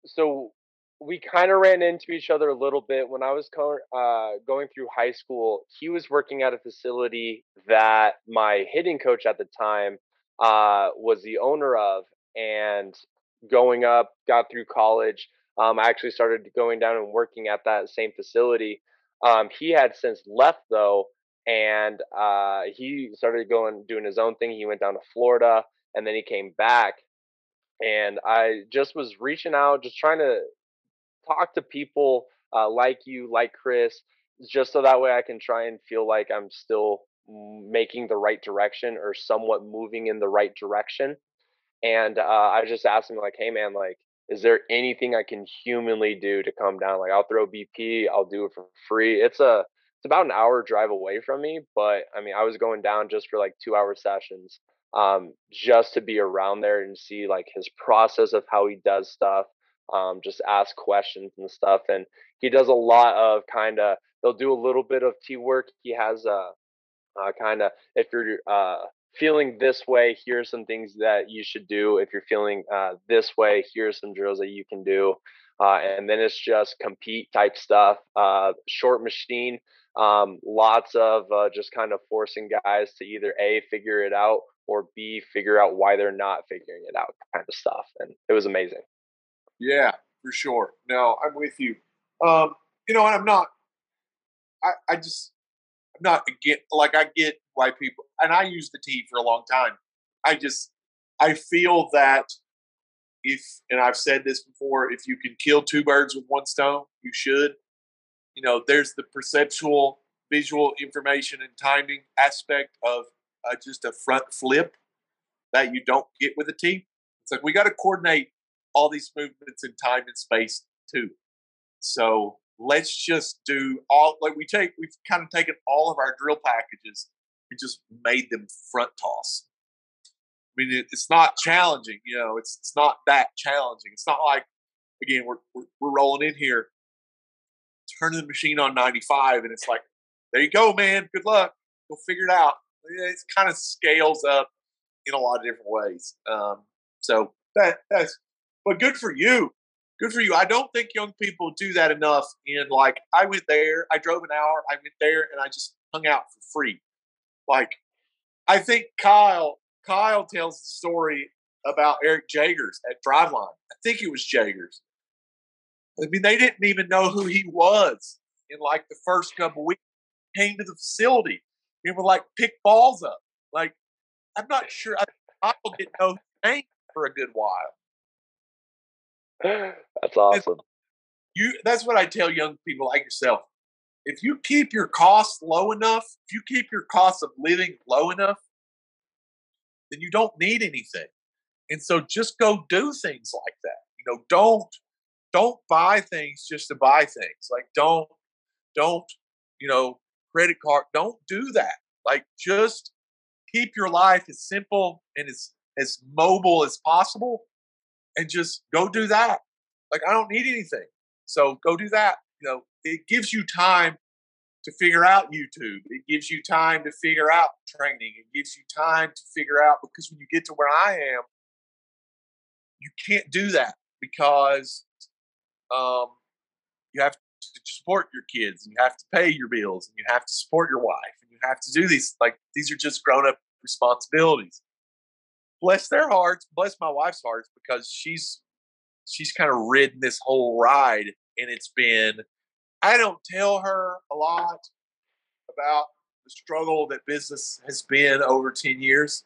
so we kind of ran into each other a little bit when I was co- uh, going through high school. He was working at a facility that my hitting coach at the time uh, was the owner of, and going up, got through college. Um, I actually started going down and working at that same facility. Um, he had since left though, and uh, he started going doing his own thing. He went down to Florida, and then he came back. And I just was reaching out, just trying to talk to people uh, like you, like Chris, just so that way I can try and feel like I'm still making the right direction or somewhat moving in the right direction. And uh, I just asked him like, "Hey, man, like, is there anything I can humanly do to come down? Like, I'll throw BP, I'll do it for free. It's a it's about an hour drive away from me, but I mean, I was going down just for like two hour sessions, um, just to be around there and see like his process of how he does stuff, um, just ask questions and stuff. And he does a lot of kind of, they'll do a little bit of T work. He has a, a kind of, if you're uh, feeling this way, here are some things that you should do. If you're feeling uh, this way, here are some drills that you can do. Uh, and then it's just compete type stuff, uh, short machine. Um, lots of uh, just kind of forcing guys to either A, figure it out, or B, figure out why they're not figuring it out, kind of stuff. And it was amazing. Yeah, for sure. No, I'm with you. Um, you know, and I'm not. I, I just I'm not get like I get why people and I use the T for a long time. I just I feel that if and I've said this before, if you can kill two birds with one stone, you should. You know, there's the perceptual, visual information and timing aspect of uh, just a front flip that you don't get with a T. It's like we got to coordinate all these movements in time and space too. So let's just do all like we take we've kind of taken all of our drill packages just made them front toss. I mean, it, it's not challenging, you know. It's it's not that challenging. It's not like again we're we're, we're rolling in here, turning the machine on ninety five, and it's like, there you go, man. Good luck. We'll figure it out. It kind of scales up in a lot of different ways. Um, so that that's but good for you. Good for you. I don't think young people do that enough. In like, I went there, I drove an hour, I went there, and I just hung out for free. Like, I think Kyle Kyle tells the story about Eric Jagers at Driveline. I think it was Jagers. I mean, they didn't even know who he was in like the first couple weeks. Came to the facility and were like pick balls up. Like, I'm not sure. I, Kyle didn't know his name for a good while. That's awesome. You that's what I tell young people like yourself. If you keep your costs low enough, if you keep your cost of living low enough, then you don't need anything. And so just go do things like that. You know, don't don't buy things just to buy things. Like don't don't, you know, credit card, don't do that. Like just keep your life as simple and as as mobile as possible and just go do that. Like I don't need anything. So go do that. Know, it gives you time to figure out YouTube. It gives you time to figure out training. It gives you time to figure out because when you get to where I am, you can't do that because um, you have to support your kids and you have to pay your bills and you have to support your wife and you have to do these like these are just grown up responsibilities bless their hearts, bless my wife's hearts because she's she's kind of ridden this whole ride and it's been I don't tell her a lot about the struggle that business has been over 10 years.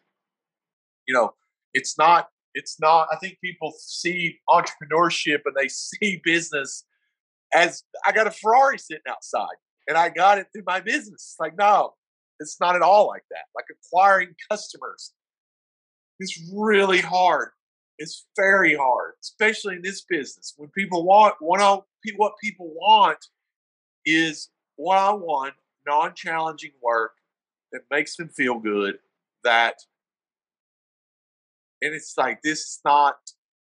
You know, it's not, it's not, I think people see entrepreneurship and they see business as I got a Ferrari sitting outside and I got it through my business. Like, no, it's not at all like that. Like acquiring customers is really hard. It's very hard, especially in this business. When people want what people want is one-on-one, non-challenging work that makes them feel good. That, and it's like this is not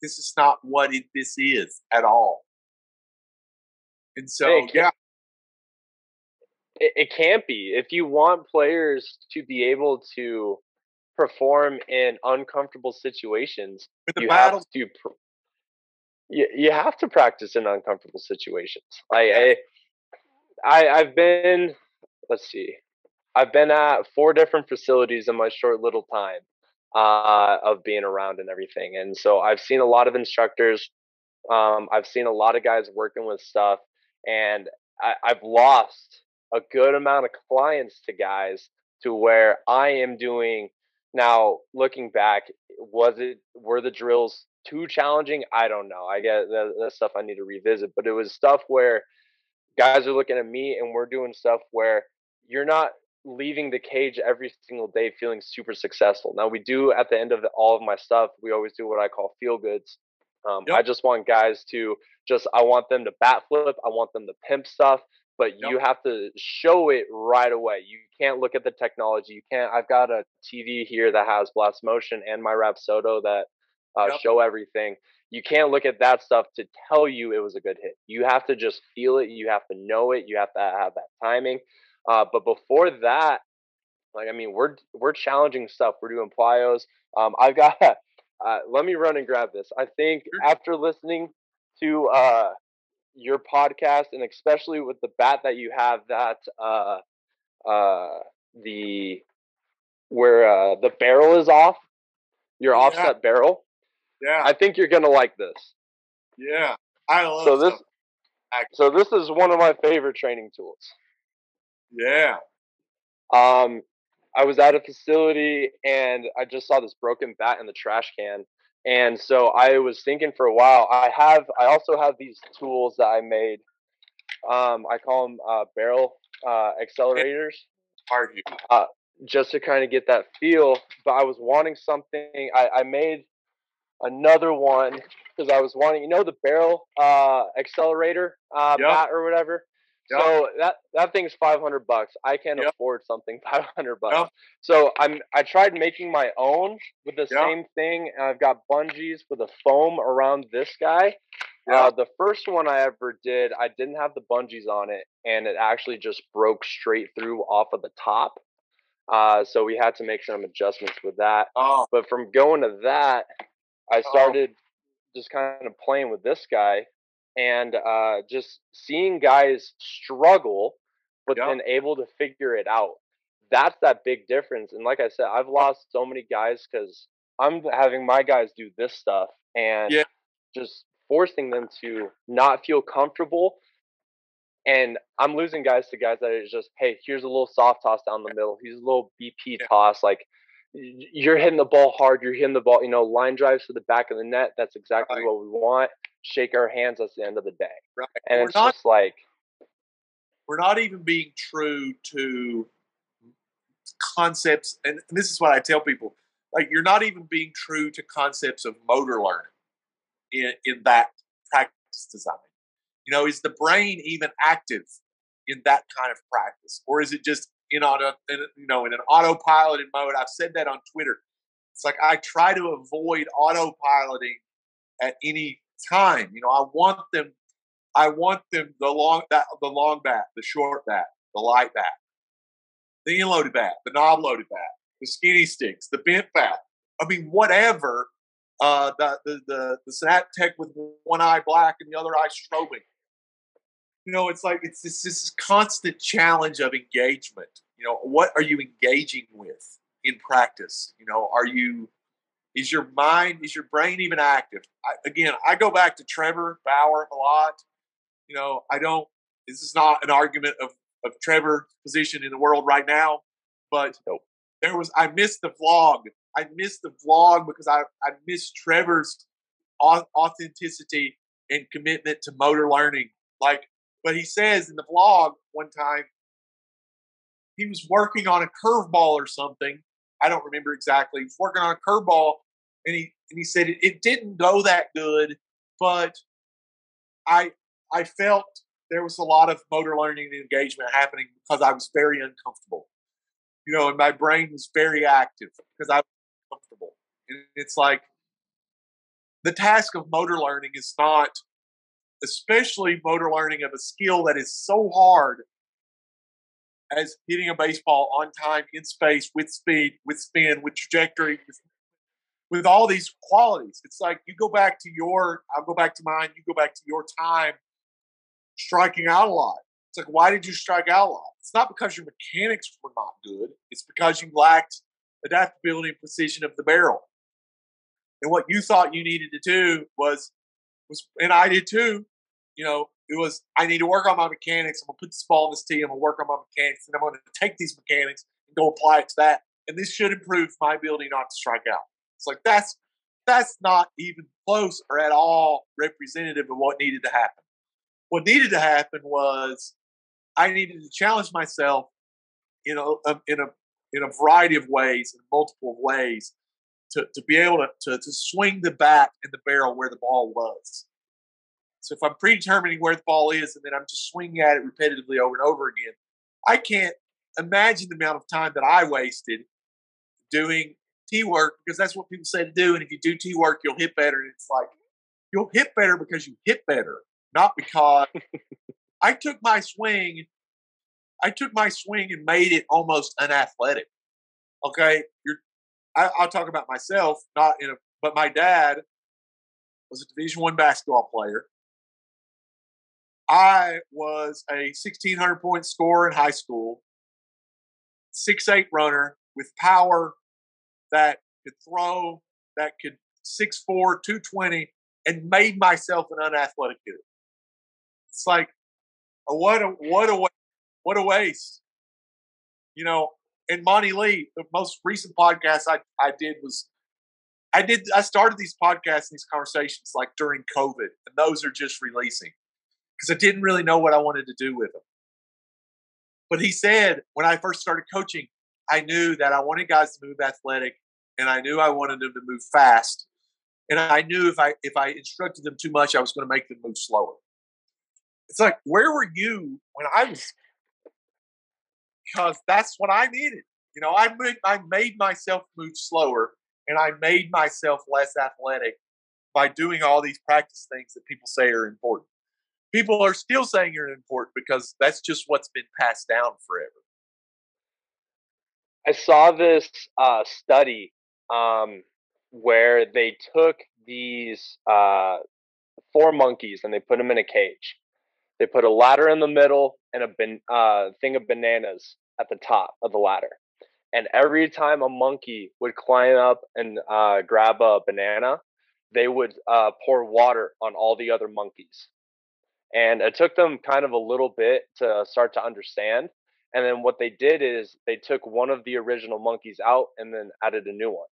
this is not what it, this is at all. And so, yeah, it, it can't be. If you want players to be able to perform in uncomfortable situations, you battle. have to. Pr- you, you have to practice in uncomfortable situations. I, I, I I've been. Let's see. I've been at four different facilities in my short little time uh, of being around and everything, and so I've seen a lot of instructors. Um, I've seen a lot of guys working with stuff, and I, I've lost a good amount of clients to guys to where I am doing now looking back was it were the drills too challenging I don't know I get that, that's stuff I need to revisit but it was stuff where guys are looking at me and we're doing stuff where you're not leaving the cage every single day feeling super successful now we do at the end of the, all of my stuff we always do what I call feel goods um, yep. I just want guys to just I want them to bat flip I want them to pimp stuff but yep. you have to show it right away. You can't look at the technology. You can't. I've got a TV here that has Blast Motion and my Rapsodo that uh, yep. show everything. You can't look at that stuff to tell you it was a good hit. You have to just feel it. You have to know it. You have to have that timing. Uh, but before that, like I mean, we're we're challenging stuff. We're doing plyos. Um, I've got. Uh, let me run and grab this. I think after listening to uh, your podcast and especially with the bat that you have that uh uh the where uh the barrel is off your offset yeah. barrel yeah i think you're gonna like this yeah i love so this so this is one of my favorite training tools yeah um i was at a facility and i just saw this broken bat in the trash can and so I was thinking for a while. I have, I also have these tools that I made. Um, I call them uh, barrel uh, accelerators. Hard uh, just to kind of get that feel. But I was wanting something. I, I made another one because I was wanting, you know, the barrel uh, accelerator uh, yep. bat or whatever. Yep. So that that thing's five hundred bucks. I can't yep. afford something five hundred bucks. So I'm I tried making my own with the same thing. I've got bungees with a foam around this guy. Uh, the first one I ever did, I didn't have the bungees on it, and it actually just broke straight through off of the top. Uh, so we had to make some adjustments with that. Oh. But from going to that, I oh. started oh. just kind of playing with this guy and uh, just seeing guys struggle, but yep. then able to figure it out. That's that big difference. And like I said, I've lost so many guys because I'm having my guys do this stuff and yeah. just forcing them to not feel comfortable. And I'm losing guys to guys that are just, hey, here's a little soft toss down the middle. Here's a little BP yeah. toss. Like you're hitting the ball hard. You're hitting the ball, you know, line drives to the back of the net. That's exactly right. what we want shake our hands That's the end of the day. Right. And we're it's not, just like we're not even being true to concepts and this is what I tell people. Like you're not even being true to concepts of motor learning in, in that practice design. You know, is the brain even active in that kind of practice? Or is it just in auto in, you know in an autopiloted mode? I've said that on Twitter. It's like I try to avoid autopiloting at any time. You know, I want them. I want them the long that the long bat, the short bat, the light bat, the end-loaded bat, the knob-loaded bat, the skinny sticks, the bent bat. I mean, whatever. Uh, the the the the snap tech with one eye black and the other eye strobing. You know, it's like it's this this constant challenge of engagement. You know, what are you engaging with in practice? You know, are you is your mind, is your brain even active? I, again, I go back to Trevor Bauer a lot. You know, I don't. This is not an argument of of Trevor's position in the world right now, but Nope. there was I missed the vlog. I missed the vlog because I I missed Trevor's authenticity and commitment to motor learning. Like, but he says in the vlog one time he was working on a curveball or something. I don't remember exactly. He was working on a curveball, and he and he said it, it didn't go that good, but I I felt there was a lot of motor learning and engagement happening because I was very uncomfortable. You know, and my brain was very active because I was uncomfortable. And it's like the task of motor learning is not, especially motor learning of a skill that is so hard as hitting a baseball on time, in space, with speed, with spin, with trajectory, with, all these qualities. It's like you go back to your, I'll go back to mine, you go back to your time striking out a lot. It's like, why did you strike out a lot? It's not because your mechanics were not good. It's because you lacked adaptability and precision of the barrel. And what you thought you needed to do was, was, and I did too. You know, it was I need to work on my mechanics. I'm gonna put this ball in this tee. I'm gonna work on my mechanics, and I'm gonna take these mechanics and go apply it to that. And this should improve my ability not to strike out. It's like that's that's not even close or at all representative of what needed to happen. What needed to happen was I needed to challenge myself in a um, in a in a variety of ways, in multiple ways, to, to be able to, to to swing the bat and the barrel where the ball was. So if I'm predetermining where the ball is and then I'm just swinging at it repetitively over and over again, I can't imagine the amount of time that I wasted doing T work because that's what people say to do. And if you do T work, you'll hit better. And it's like you'll hit better because you hit better, not because I took my swing. I took my swing and made it almost unathletic. Okay, you're. I, I'll talk about myself, not in a. But my dad was a Division One basketball player. I was a 1600 point scorer in high school, six eight runner with power that could throw, that could 6'4, 220, and made myself an unathletic kid. It's like, what a what a what a waste. You know, and Monte Lee, the most recent podcast I, I did was I did I started these podcasts and these conversations like during COVID, and those are just releasing because I didn't really know what I wanted to do with them. But he said when I first started coaching, I knew that I wanted guys to move athletic, and I knew I wanted them to move fast, and I knew if I if I instructed them too much, I was going to make them move slower. It's like where were you when I was? Because that's what I needed. You know, I made, I made myself move slower, and I made myself less athletic by doing all these practice things that people say are important people are still saying you're an important because that's just what's been passed down forever. I saw this uh, study um, where they took these uh, four monkeys and they put them in a cage. They put a ladder in the middle and a uh, thing of bananas at the top of the ladder. And every time a monkey would climb up and uh, grab a banana, they would uh, pour water on all the other monkeys. And it took them kind of a little bit to start to understand. And then what they did is they took one of the original monkeys out and then added a new one.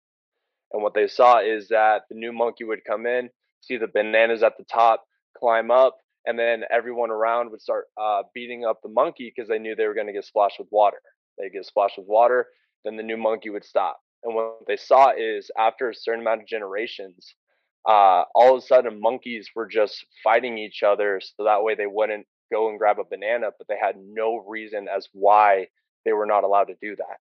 And what they saw is that the new monkey would come in, see the bananas at the top, climb up, and then everyone around would start uh, beating up the monkey because they knew they were going to get splashed with water. They get splashed with water, then the new monkey would stop. And what they saw is after a certain amount of generations, uh, all of a sudden monkeys were just fighting each other so that way they wouldn't go and grab a banana, but they had no reason as why they were not allowed to do that.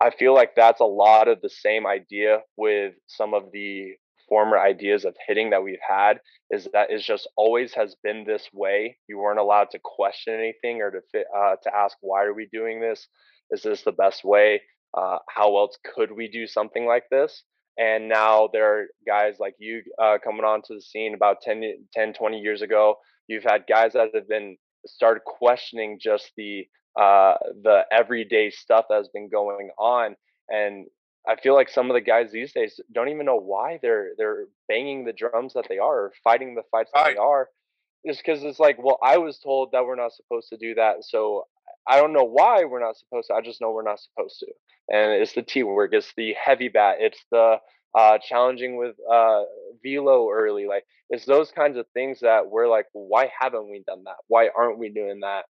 I feel like that's a lot of the same idea with some of the former ideas of hitting that we've had is that it just always has been this way. You weren't allowed to question anything or to fit, uh, to ask why are we doing this? Is this the best way? Uh, how else could we do something like this? And now there are guys like you uh, coming onto the scene about 10, 10, 20 years ago. You've had guys that have been started questioning just the uh, the everyday stuff that's been going on, and I feel like some of the guys these days don't even know why they're they're banging the drums that they are, or fighting the fights that Right. they are, just because it's like, well, I was told that we're not supposed to do that, so I don't know why we're not supposed to. I just know we're not supposed to. And it's the teamwork, it's the heavy bat, it's the uh, challenging with uh, velo early. Like it's those kinds of things that we're like, why haven't we done that? Why aren't we doing that?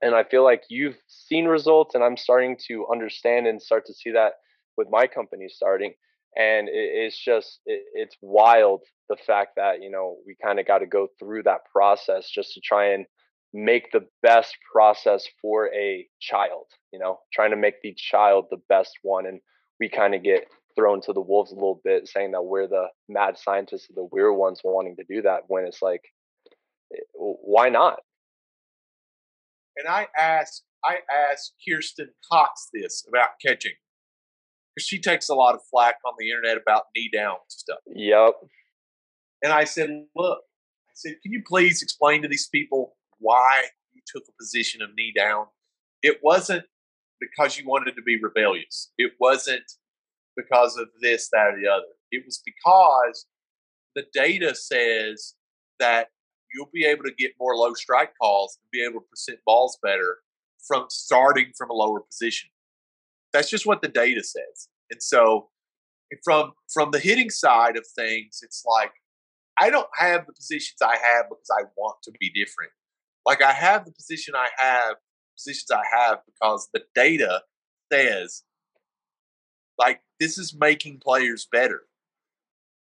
And I feel like you've seen results, and I'm starting to understand and start to see that with my company starting. And it, it's just, it, it's wild the fact that, you know, we kind of got to go through that process just to try and make the best process for a child, you know, trying to make the child the best one. And we kind of get thrown to the wolves a little bit, saying that we're the mad scientists, the weird ones wanting to do that when it's like, eh, why not? And I asked, I asked Kirsten Cox this about catching because she takes a lot of flack on the internet about knee down stuff. Yep. And I said, look, I said, can you please explain to these people why you took a position of knee down? It wasn't because you wanted to be rebellious. It wasn't because of this, that, or the other. It was because the data says that you'll be able to get more low strike calls and be able to present balls better from starting from a lower position. That's just what the data says. And so from from the hitting side of things, it's like I don't have the positions I have because I want to be different. Like I have the position I have, positions I have because the data says like this is making players better.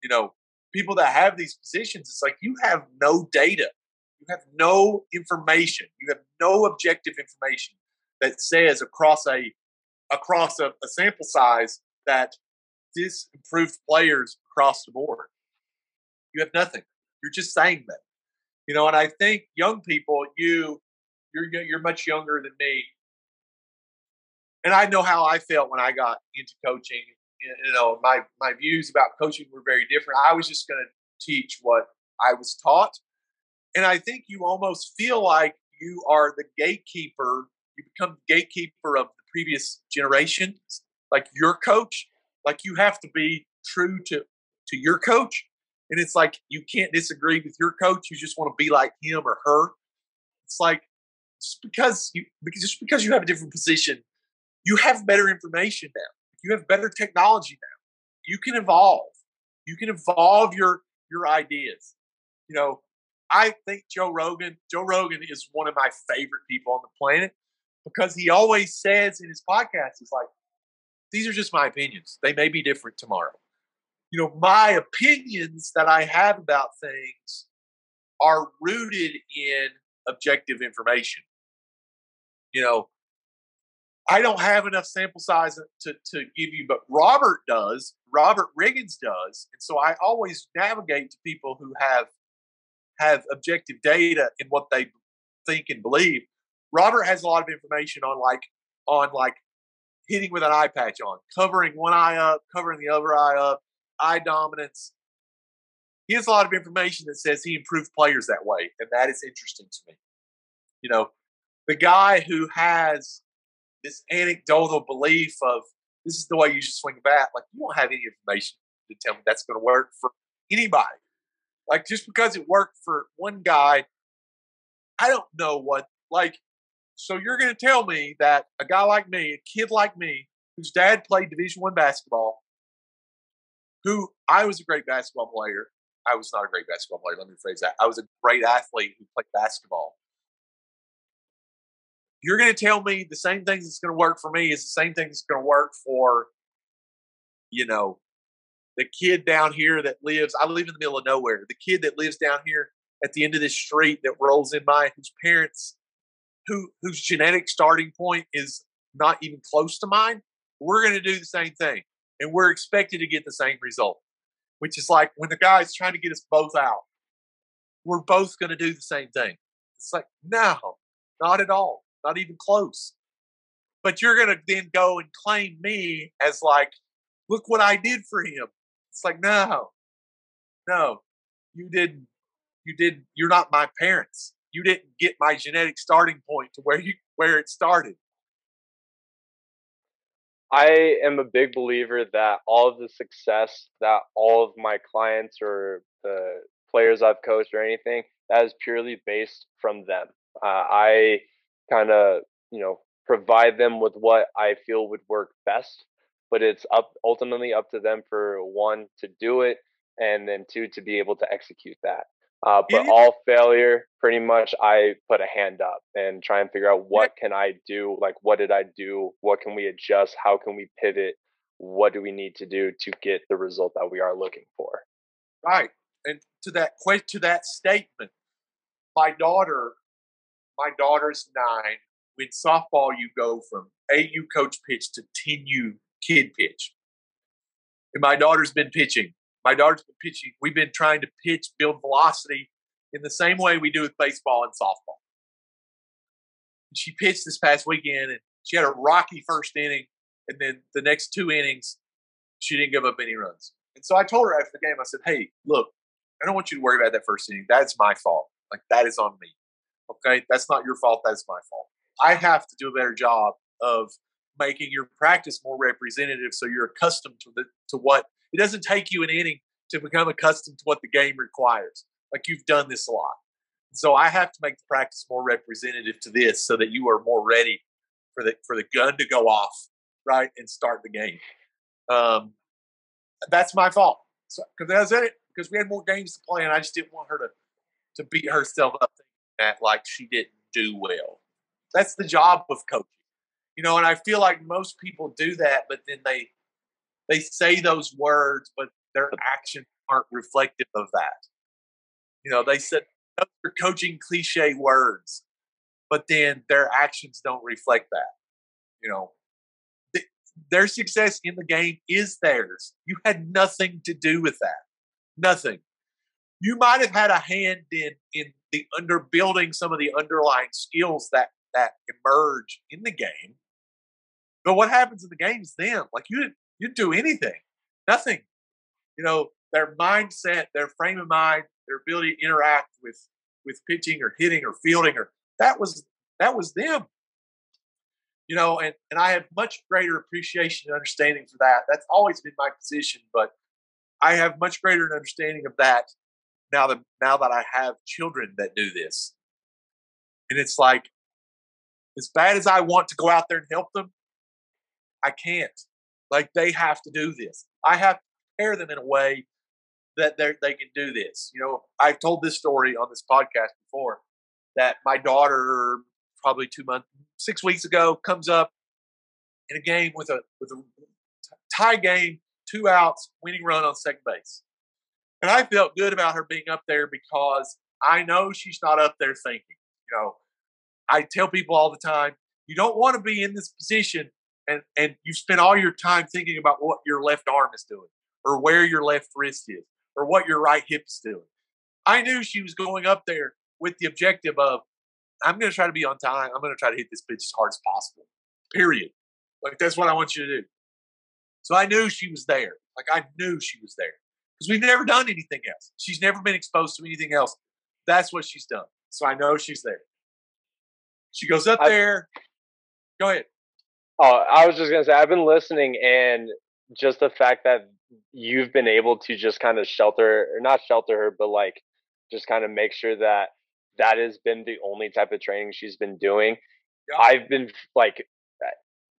You know, people that have these positions, it's like you have no data, you have no information, you have no objective information that says across a across a, a sample size that this improved players across the board. You have nothing. You're just saying that. You know, and I think young people, you you're you're much younger than me and I know how I felt when I got into coaching. You know, my my views about coaching were very different. I was just going to teach what I was taught, and I think you almost feel like you are the gatekeeper. You become the gatekeeper of the previous generation, like your coach. Like you have to be true to to your coach, and it's like you can't disagree with your coach. You just want to be like him or her. It's like just because you because just because you have a different position you have better information now. You have better technology now. You can evolve. You can evolve your your ideas. You know, I think Joe Rogan, Joe Rogan is one of my favorite people on the planet because he always says in his podcast, he's like, these are just my opinions. They may be different tomorrow. You know, my opinions that I have about things are rooted in objective information. You know, I don't have enough sample size to, to give you, but Robert does. Robert Riggins does, and so I always navigate to people who have have objective data in what they think and believe. Robert has a lot of information on like on like hitting with an eye patch on, covering one eye up, covering the other eye up, eye dominance. He has a lot of information that says he improved players that way, and that is interesting to me. You know, the guy who has this anecdotal belief of this is the way you should swing a bat. Like you don't have any information to tell me that's going to work for anybody. Like just because it worked for one guy, I don't know what. Like, so you're going to tell me that a guy like me, a kid like me, whose dad played Division One basketball, who I was a great basketball player. I was not a great basketball player. Let me rephrase that. I was a great athlete who played basketball you're going to tell me the same thing that's going to work for me is the same thing that's going to work for, you know, the kid down here that lives. I live in the middle of nowhere. The kid that lives down here at the end of this street that rolls in by, whose parents, who whose genetic starting point is not even close to mine. We're going to do the same thing, and we're expected to get the same result. Which is like when the guy's trying to get us both out, we're both going to do the same thing. It's like no, not at all not even close. But you're going to then go and claim me as like, look what I did for him. It's like, no, no, you didn't. You didn't. You're not my parents. You didn't get my genetic starting point to where you where it started. I am a big believer that all of the success that all of my clients or the players I've coached or anything, that is purely based from them. Uh, I kind of, you know, provide them with what I feel would work best, but it's up ultimately up to them for one to do it and then two to be able to execute that. Uh, but all failure, pretty much, I put a hand up and try and figure out what can I do. Like, what did I do? What can we adjust? How can we pivot? What do we need to do to get the result that we are looking for? Right, and to that to that statement, my daughter, my daughter's nine. With softball, you go from 8U coach pitch to 10U kid pitch. And my daughter's been pitching my daughter's been pitching. We've been trying to pitch, build velocity in the same way we do with baseball and softball. She pitched this past weekend and she had a rocky first inning. And then the next two innings, she didn't give up any runs. And so I told her after the game, I said, Hey, look, I don't want you to worry about that first inning. That's my fault. Like, that is on me. Okay. That's not your fault. That's my fault. I have to do a better job of making your practice more representative so you're accustomed to the to what it doesn't take you an inning to become accustomed to what the game requires. Like you've done this a lot. So I have to make the practice more representative to this so that you are more ready for the for the gun to go off, right, and start the game. Um, that's my fault. Because that's it. Because we had more games to play, and I just didn't want her to to beat herself up at like she didn't do well. That's the job of coaching, you know. And I feel like most people do that, but then they they say those words, but their actions aren't reflective of that. You know, they said they're coaching cliche words, but then their actions don't reflect that. You know, th- their success in the game is theirs. You had nothing to do with that. Nothing. You might have had a hand in in the under building some of the underlying skills that that emerge in the game. But what happens in the game is them. Like you you do anything, nothing. You know, their mindset, their frame of mind, their ability to interact with with pitching or hitting or fielding or that was that was them. You know, and, and I have much greater appreciation and understanding for that. That's always been my position, but I have much greater understanding of that now that now that I have children that do this. And it's like as bad as I want to go out there and help them, I can't. Like they have to do this. I have to prepare them in a way that they they can do this. You know, I've told this story on this podcast before that my daughter probably two months, six weeks ago comes up in a game with a with a tie game, two outs, winning run on second base, and I felt good about her being up there because I know she's not up there thinking. You know, I tell people all the time, you don't want to be in this position and and you spend all your time thinking about what your left arm is doing or where your left wrist is or what your right hip is doing. I knew she was going up there with the objective of I'm going to try to be on time. I'm going to try to hit this pitch as hard as possible. Period. Like that's what I want you to do. So I knew she was there. Like I knew she was there because we've never done anything else. She's never been exposed to anything else. That's what she's done. So I know she's there. She goes up I, there. Go ahead. Oh, I was just gonna say I've been listening, and just the fact that you've been able to just kind of shelter, or not shelter her, but like just kind of make sure that that has been the only type of training she's been doing. Yeah. I've been like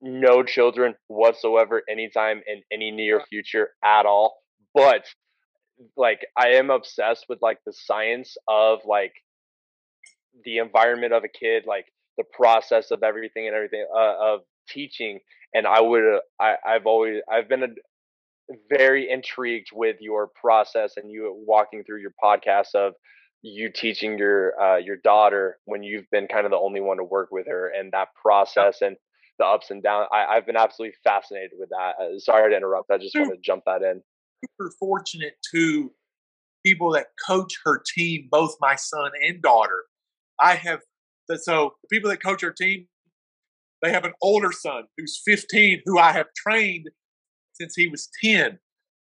no children whatsoever anytime in any near future at all. But like I am obsessed with like the science of like the environment of a kid, like the process of everything and everything uh, of teaching and i would uh, I, i've always i've been a, very intrigued with your process and you walking through your podcast of you teaching your uh, your daughter when you've been kind of the only one to work with her and that process and the ups and downs. I, i've been absolutely fascinated with that. Uh, sorry to interrupt. I just want to jump that in. Super fortunate to people that coach her team, both my son and daughter. I have that so the people that coach our team, they have an older son who's 15 who I have trained since he was 10.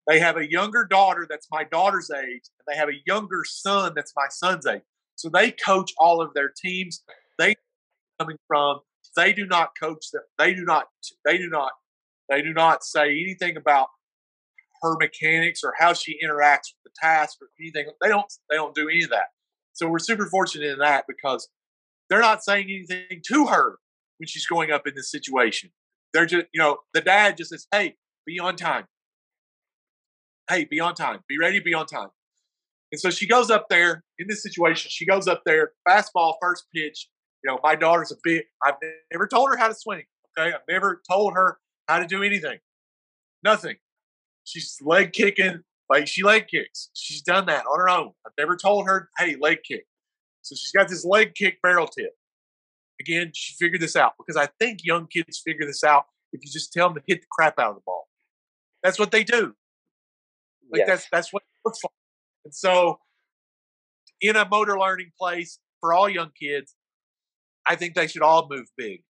They have a younger daughter that's my daughter's age, and they have a younger son that's my son's age. So they coach all of their teams. They coming from they do not coach them. They do not they do not they do not say anything about her mechanics or how she interacts with the task or anything. They don't they don't do any of that. So we're super fortunate in that because they're not saying anything to her when she's going up in this situation. They're just, you know, the dad just says, "Hey, be on time. Hey, be on time. Be ready. Be on time." And so she goes up there in this situation. She goes up there, fastball, first pitch. You know, my daughter's a big. I've never told her how to swing. Okay, I've never told her how to do anything. Nothing. She's leg kicking, like she leg kicks. She's done that on her own. I've never told her, hey, leg kick. So she's got this leg kick barrel tip. Again, she figured this out because I think young kids figure this out if you just tell them to hit the crap out of the ball. That's what they do. Like yes. that's that's what it looks like. And so in a motor learning place for all young kids, I think they should all move big.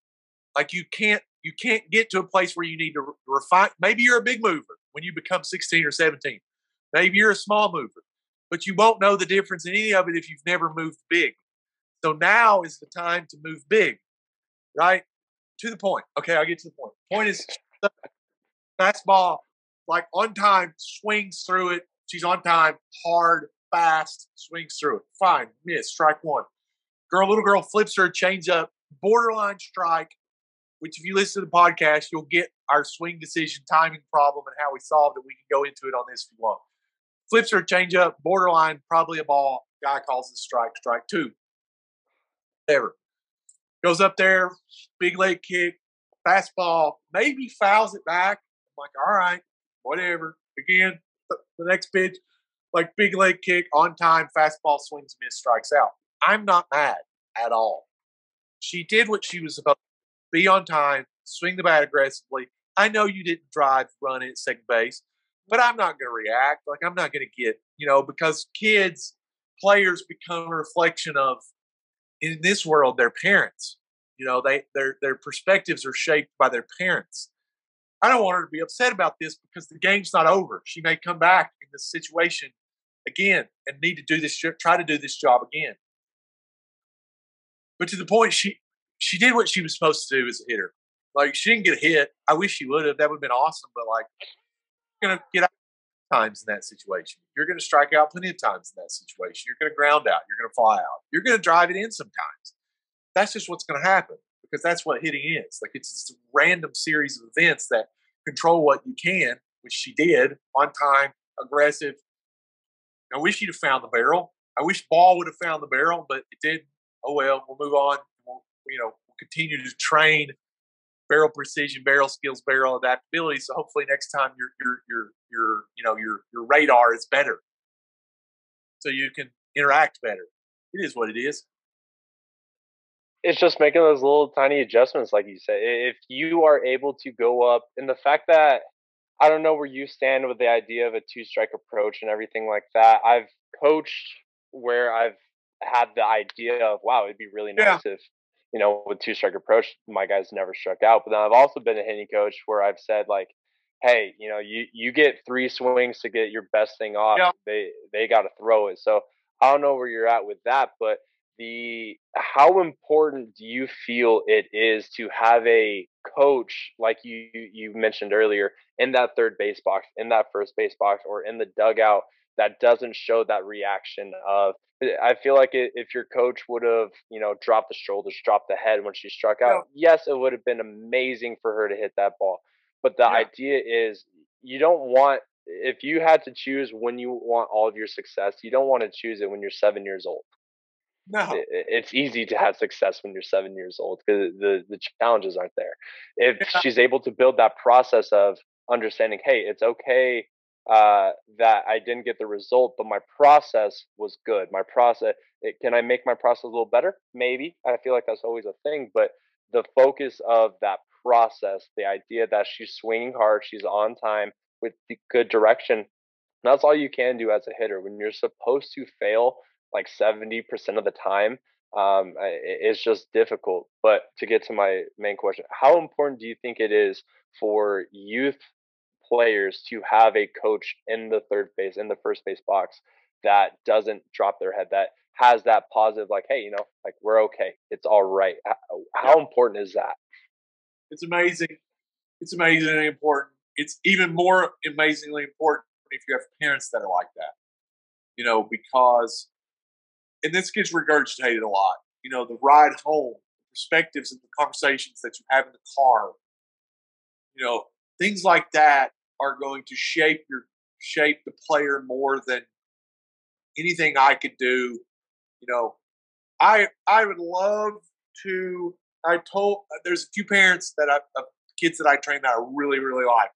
Like you can't you can't get to a place where you need to refine. Maybe you're a big mover when you become 16 or 17. Maybe you're a small mover, but you won't know the difference in any of it if you've never moved big. So now is the time to move big, right? To the point. Okay, I'll get to the point. Point is fastball, like on time, swings through it. She's on time, hard, fast, swings through it. Fine, miss, strike one. Girl, little girl flips her change up, borderline strike, which if you listen to the podcast, you'll get our swing decision timing problem and how we solved it. We can go into it on this if you want. Flips her change up, borderline, probably a ball. Guy calls it strike, strike two. Whatever. Goes up there, big leg kick, fastball, maybe fouls it back. I'm like, all right, whatever. Again, the next pitch, like big leg kick, on time, fastball swings, miss, strikes out. I'm not mad at all. She did what she was supposed to be on time, swing the bat aggressively. I know you didn't drive, run it second base, but I'm not going to react. Like I'm not going to get, you know, because kids, players become a reflection of, in this world, their parents. You know, they their their perspectives are shaped by their parents. I don't want her to be upset about this because the game's not over. She may come back in this situation again and need to do this, try to do this job again. But to the point, she she did what she was supposed to do as a hitter. Like she didn't get a hit. I wish she would have. That would have been awesome. But like, gonna get out times in that situation. You're gonna strike out plenty of times in that situation. You're gonna ground out. You're gonna fly out. You're gonna drive it in sometimes. That's just what's gonna happen because that's what hitting is. Like it's just a random series of events that control what you can, which she did on time, aggressive. I wish she'd have found the barrel. I wish Ball would have found the barrel, but it didn't. Oh well, we'll move on We'll, you know continue to train barrel precision, barrel skills, barrel adaptability. So hopefully next time your your your your you know your your radar is better, so you can interact better. It is what it is. It's just making those little tiny adjustments, like you said. If you are able to go up, and the fact that I don't know where you stand with the idea of a two strike approach and everything like that. I've coached where I've had the idea of wow, it'd be really nice yeah. if you know, with two strike approach, my guys never struck out. But then I've also been a hitting coach where I've said like, hey, you know, you you get three swings to get your best thing off. Yeah. They they got to throw it. So I don't know where you're at with that, but the how important do you feel it is to have a coach like you you mentioned earlier in that third base box, in that first base box, or in the dugout that doesn't show that reaction of eh, I feel like if your coach would have, you know, dropped the shoulders, dropped the head when she struck out, yeah. yes, it would have been amazing for her to hit that ball. But the yeah. idea is you don't want if you had to choose when you want all of your success, you don't want to choose it when you're seven years old. No, it's easy to have success when you're seven years old because the the challenges aren't there. If yeah. she's able to build that process of understanding, hey, it's okay uh, that I didn't get the result, but my process was good. My process, it, can I make my process a little better? Maybe. I feel like that's always a thing, but the focus of that process, the idea that she's swinging hard, she's on time with good direction, that's all you can do as a hitter. When you're supposed to fail like 70% of the time, um, it's just difficult. But to get to my main question, how important do you think it is for youth players to have a coach in the third base, in the first base box that doesn't drop their head, that has that positive, like, hey, you know, like we're okay, it's all right. How yeah. important is that? It's amazing. It's amazingly important. It's even more amazingly important if you have parents that are like that. You know, because and this gets regurgitated a lot. You know, the ride home, the perspectives and the conversations that you have in the car. You know, things like that are going to shape your shape the player more than anything I could do. You know, I I would love to. I told there's a few parents that I uh, kids that I train that I really really like.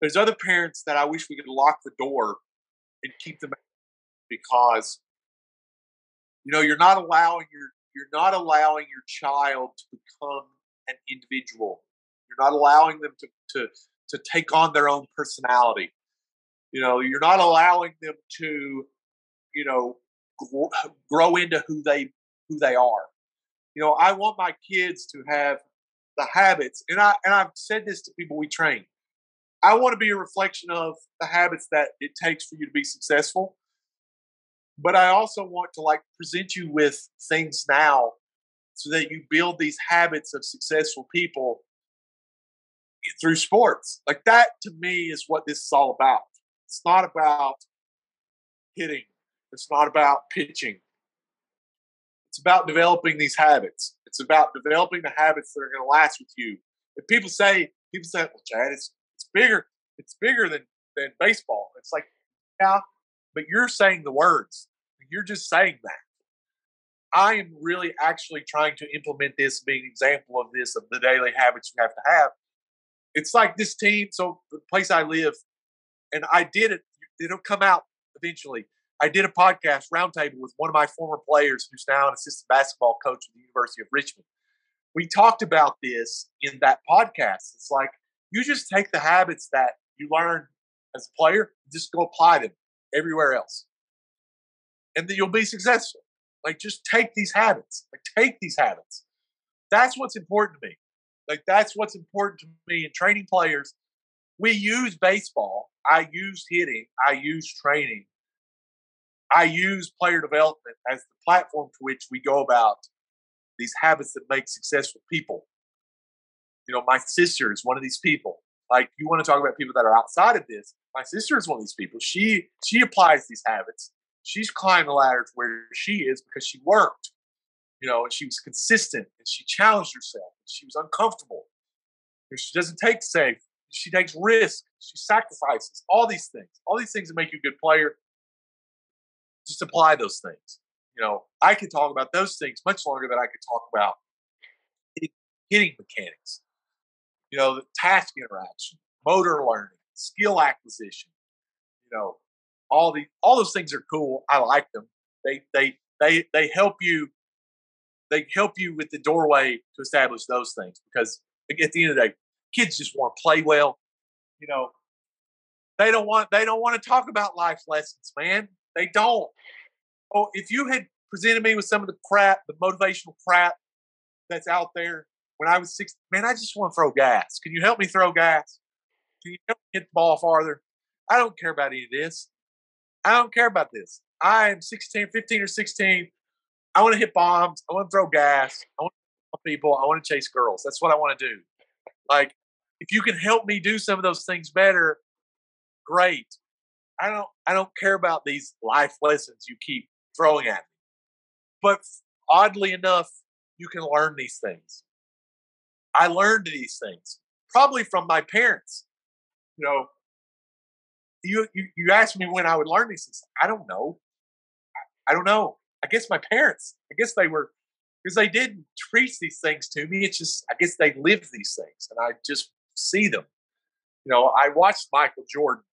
There's other parents that I wish we could lock the door and keep them because you know you're not allowing your you're not allowing your child to become an individual. You're not allowing them to to to take on their own personality. You know, you're not allowing them to, you know, grow into who they who they are. You know, I want my kids to have the habits, and I and I've said this to people we train. I want to be a reflection of the habits that it takes for you to be successful. But I also want to like present you with things now so that you build these habits of successful people through sports. Like that to me is what this is all about. It's not about hitting. It's not about pitching. It's about developing these habits. It's about developing the habits that are going to last with you. If people say, people say, well, Chad, it's it's bigger, it's bigger than than baseball. It's like, yeah, but you're saying the words. You're just saying that. I am really actually trying to implement this, being an example of this of the daily habits you have to have. It's like this team. So the place I live, and I did it. It'll come out eventually. I did a podcast roundtable with one of my former players who's now an assistant basketball coach at the University of Richmond. We talked about this in that podcast. It's like you just take the habits that you learn as a player, just go apply them everywhere else. And then you'll be successful. Like just take these habits. Like take these habits. That's what's important to me. Like that's what's important to me in training players. We use baseball. I use hitting. I use training I use player development as the platform to which we go about these habits that make successful people. You know, my sister is one of these people. Like you want to talk about people that are outside of this. My sister is one of these people. She she applies these habits. She's climbed the ladder to where she is because she worked, you know, and she was consistent and she challenged herself. She was uncomfortable. She doesn't take safe. She takes risk. She sacrifices. All these things. All these things that make you a good player just apply those things. You know, I could talk about those things much longer than I could talk about hitting mechanics. You know, the task interaction, motor learning, skill acquisition. You know, all the all those things are cool. I like them. They they they they help you. They help you with the doorway to establish those things because at the end of the day, kids just want to play well. You know, they don't want they don't want to talk about life lessons, man. They don't. Oh, if you had presented me with some of the crap, the motivational crap that's out there when I was six, man, I just want to throw gas. Can you help me throw gas? Can you help me hit the ball farther? I don't care about any of this. I don't care about this. I am 16, 15 or 16. I want to hit bombs. I want to throw gas. I want to people. I want to chase girls. That's what I want to do. Like, if you can help me do some of those things better, great. I don't I don't care about these life lessons you keep throwing at me. But oddly enough, you can learn these things. I learned these things probably from my parents. You know, you you, you asked me when I would learn these things. I don't know. I, I don't know. I guess my parents. I guess they were because they didn't preach these things to me. It's just I guess they lived these things, and I just see them. You know, I watched Michael Jordan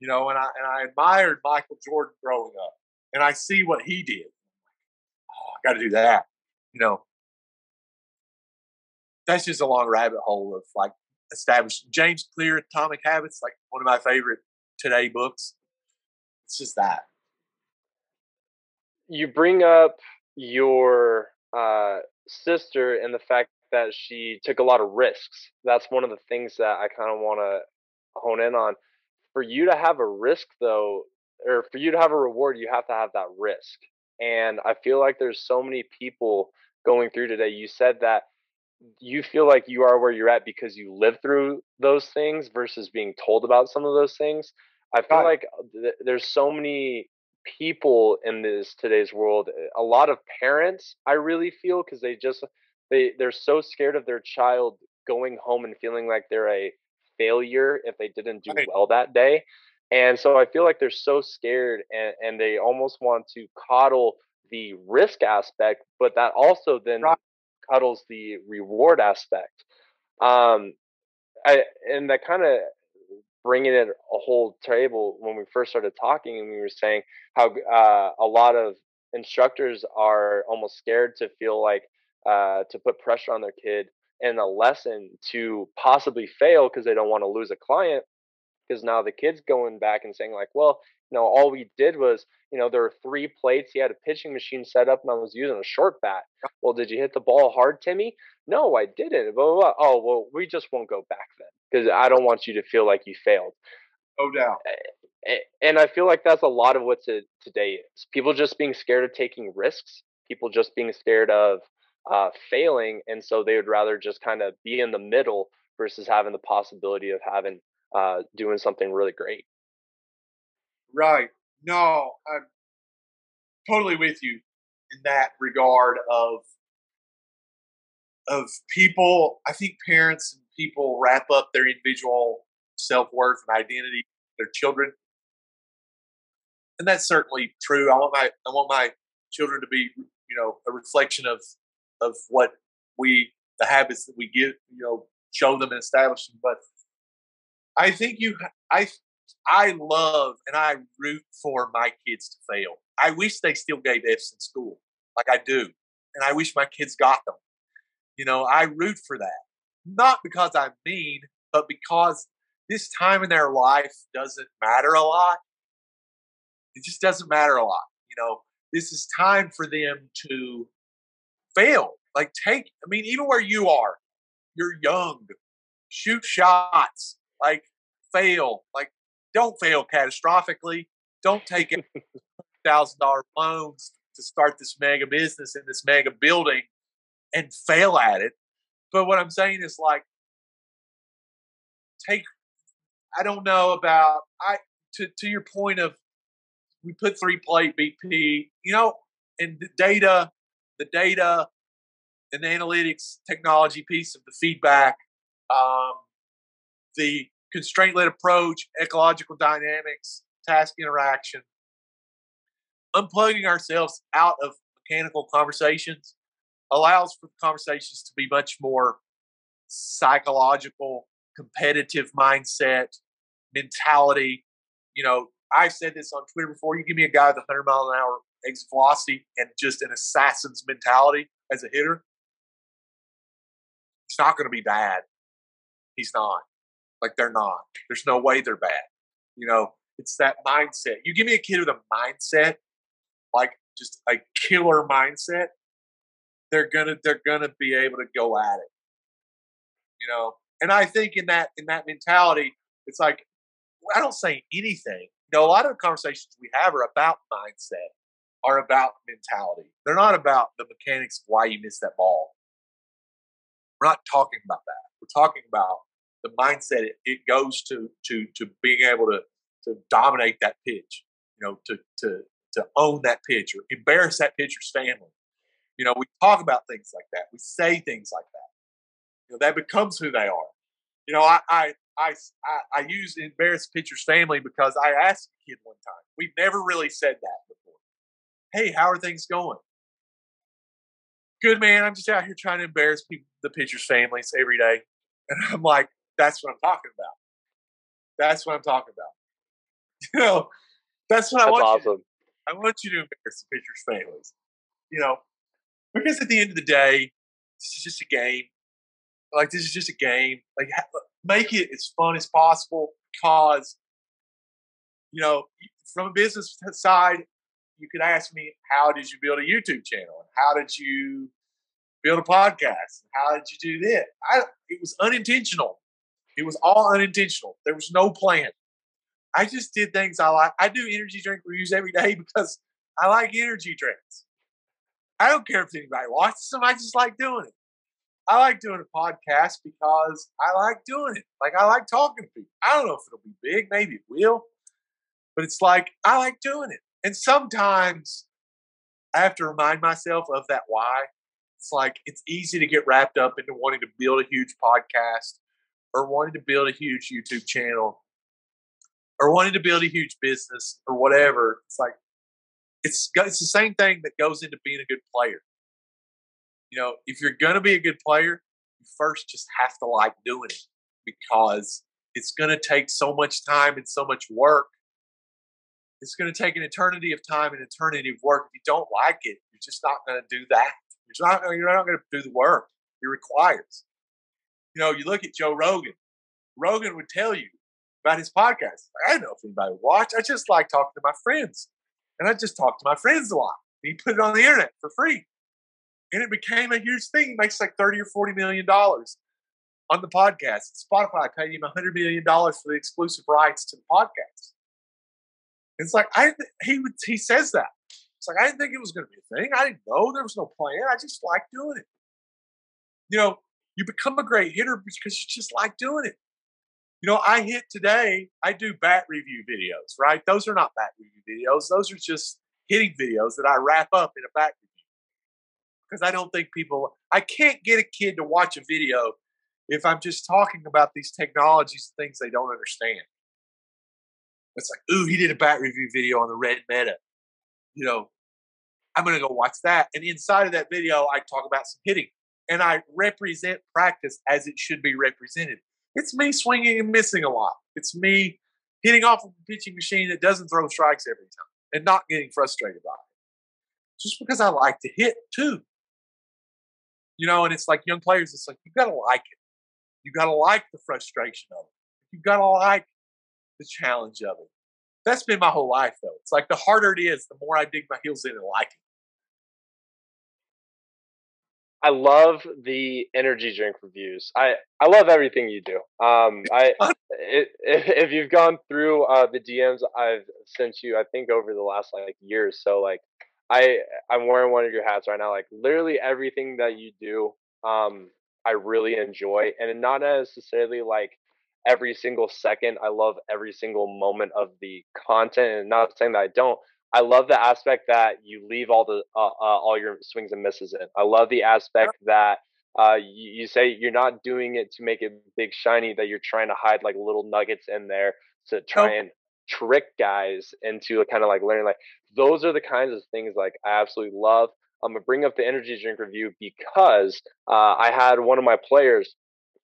you know, and I and I admired Michael Jordan growing up, and I see what he did. Oh, I got to do that, you know. That's just a long rabbit hole of like establishing James Clear Atomic Habits, like one of my favorite today books. It's just that. You bring up your uh, sister and the fact that she took a lot of risks. That's one of the things that I kind of want to hone in on for you to have a risk though or for you to have a reward you have to have that risk and i feel like there's so many people going through today you said that you feel like you are where you're at because you live through those things versus being told about some of those things I feel like th- there's so many people in this today's world. A lot of parents, I really feel, because they just they they're so scared of their child going home and feeling like they're a failure if they didn't do well that day. And so I feel like they're so scared and, and they almost want to coddle the risk aspect, but that also then cuddles the reward aspect. Um, I, and that kind of bringing it a whole table when we first started talking and we were saying how uh, a lot of instructors are almost scared to feel like uh, to put pressure on their kid in a lesson to possibly fail because they don't want to lose a client because now the kid's going back and saying like well you know all we did was you know there were three plates he had a pitching machine set up and i was using a short bat. Well did you hit the ball hard timmy? No i didn't blah, blah, blah. oh well we just won't go back then because i don't want you to feel like you failed No doubt. And i feel like that's a lot of what to, today is people just being scared of taking risks people just being scared of uh, failing and so they would rather just kind of be in the middle versus having the possibility of having uh, doing something really great Right. No, I'm totally with you in that regard of of people. I think parents and people wrap up their individual self worth and identity their children, and that's certainly true. I want my I want my children to be you know a reflection of of what we the habits that we give you know show them and establish them. But I think you I I love and I root for my kids to fail. I wish they still gave F's in school, like I do, and I wish my kids got them. You know, I root for that, not because I'm mean, but because this time in their life doesn't matter a lot. It just doesn't matter a lot. You know, this is time for them to fail. Like take, I mean, even where you are, you're young, shoot shots, like fail, like don't fail catastrophically. Don't take thousand dollar loans to start this mega business in this mega building and fail at it. But what I'm saying is like take I don't know about I to to your point of we put three plate BP, you know, and the data, the data and the analytics technology piece of the feedback, um, the constraint led approach, ecological dynamics, task interaction, unplugging ourselves out of mechanical conversations allows for conversations to be much more psychological, competitive mindset, mentality. You know, I've said this on Twitter before. You give me a guy with 100 mile an hour exit velocity and just an assassin's mentality as a hitter, he's not going to be bad. He's not. Like they're not. There's no way they're bad. You know, it's that mindset. You give me a kid with a mindset, like just a killer mindset, they're gonna they're gonna be able to go at it. You know, and I think in that in that mentality, it's like I don't say anything. You know, a lot of the conversations we have are about mindset, are about mentality. They're not about the mechanics of why you missed that ball. We're not talking about that. We're talking about the mindset it, it goes to to to being able to to dominate that pitch, you know, to to to own that pitch or embarrass that pitcher's family. You know, we talk about things like that. We say things like that. You know, that becomes who they are. You know, I I I I, I use embarrass pitcher's family because I asked a kid one time. We've never really said that before. Hey, how are things going? Good man. I'm just out here trying to embarrass people, the pitcher's families every day, and I'm like, that's what I'm talking about. That's what I'm talking about. You know, that's what I That's want. You to, awesome. I want you to embarrass the pitchers' families. You know, because at the end of the day, this is just a game. Like this is just a game. Like uh, make it as fun as possible because, you know, from a business side, you could ask me, how did you build a YouTube channel? And how did you build a podcast? How did you do this? I, it was unintentional. It was all unintentional. There was no plan. I just did things I like. I do energy drink reviews every day because I like energy drinks. I don't care if anybody watches them. I just like doing it. I like doing a podcast because I like doing it. Like I like talking to people. I don't know if it'll be big. Maybe it will. But it's like I like doing it. And sometimes I have to remind myself of that why. It's like it's easy to get wrapped up into wanting to build a huge podcast or wanting to build a huge YouTube channel or wanting to build a huge business or whatever. It's like it's it's the same thing that goes into being a good player. You know, if you're going to be a good player, you first just have to like doing it because it's going to take so much time and so much work. It's going to take an eternity of time and eternity of work. If you don't like it, you're just not going to do that. You're not, you're not going to do the work it requires. You know, you look at Joe Rogan. Rogan would tell you about his podcast. I don't know if anybody would watch. I just like talking to my friends. And I just talked to my friends a lot. He put it on the internet for free. And it became a huge thing. He makes like 30 or 40 million dollars on the podcast. Spotify paid him $100 million for the exclusive rights to the podcast. It's like I he he says that. It's like I didn't think it was going to be a thing. I didn't know there was no plan. I just like doing it. You know, you become a great hitter because you just like doing it. You know, I hit today. I do bat review videos, right? Those are not bat review videos. Those are just hitting videos that I wrap up in a bat review. Because I don't think people, I can't get a kid to watch a video if I'm just talking about these technologies and things they don't understand. It's like, ooh, he did a bat review video on the red meta. You know, I'm going to go watch that. And inside of that video, I talk about some hitting and I represent practice as it should be represented. It's me swinging and missing a lot. It's me hitting off of a pitching machine that doesn't throw strikes every time and not getting frustrated by it. Just because I like to hit too. You know, and it's like young players, it's like you gotta like it. You gotta like the frustration of it. You gotta like the challenge of it. That's been my whole life, though. It's like the harder it is, the more I dig my heels in and like it. I love the energy drink reviews. I, I love everything you do. Um, I it, if you've gone through uh, the DMs I've sent you, I think over the last like years. So like I I'm wearing one of your hats right now. Like literally everything that you do, um, I really enjoy, and not necessarily like every single second. I love every single moment of the content, and not saying that I don't. I love the aspect that you leave all the uh, uh, all your swings and misses in. I love the aspect that uh, you, you, say you're not doing it to make it big shiny. That you're trying to hide like little nuggets in there to try and trick guys into kind of like learning. Like those are the kinds of things like I absolutely love. I'm gonna bring up the energy drink review because uh, I had one of my players.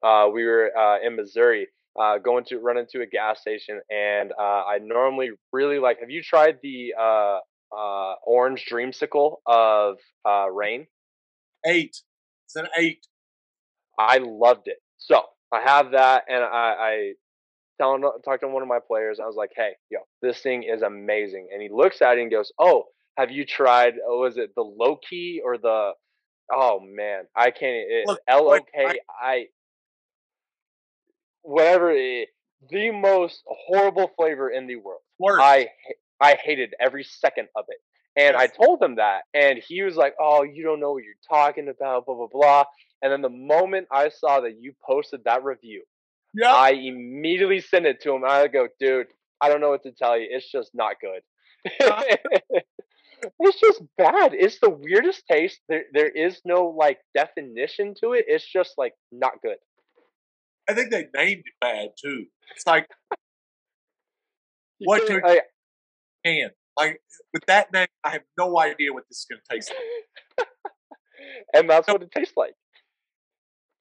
Uh, we were uh, in Missouri uh, going to run into a gas station, and uh, I normally really like. Have you tried the uh, uh, orange dreamsicle of uh, Reign? Eight. It's an eight. I loved it. So I have that, and I, I telling talked to one of my players. I was like, "Hey, yo, this thing is amazing." And he looks at it and goes, "Oh, have you tried? Oh, was it the low key or the? Oh man, I can't. It L O K I whatever it, the most horrible flavor in the world. Worst. I I hated every second of it. And yes. I told him that, and he was like, "Oh, you don't know what you're talking about, blah blah blah." And then the moment I saw that you posted that review, yeah. I immediately sent it to him. I go, "Dude, I don't know what to tell you. It's just not good. Uh it's just bad. It's the weirdest taste. There, there is no like definition to it. It's just like not good." I think they named it bad too. It's like what you oh, I, can like with that name, I have no idea what this is going to taste like. and that's what it tastes like.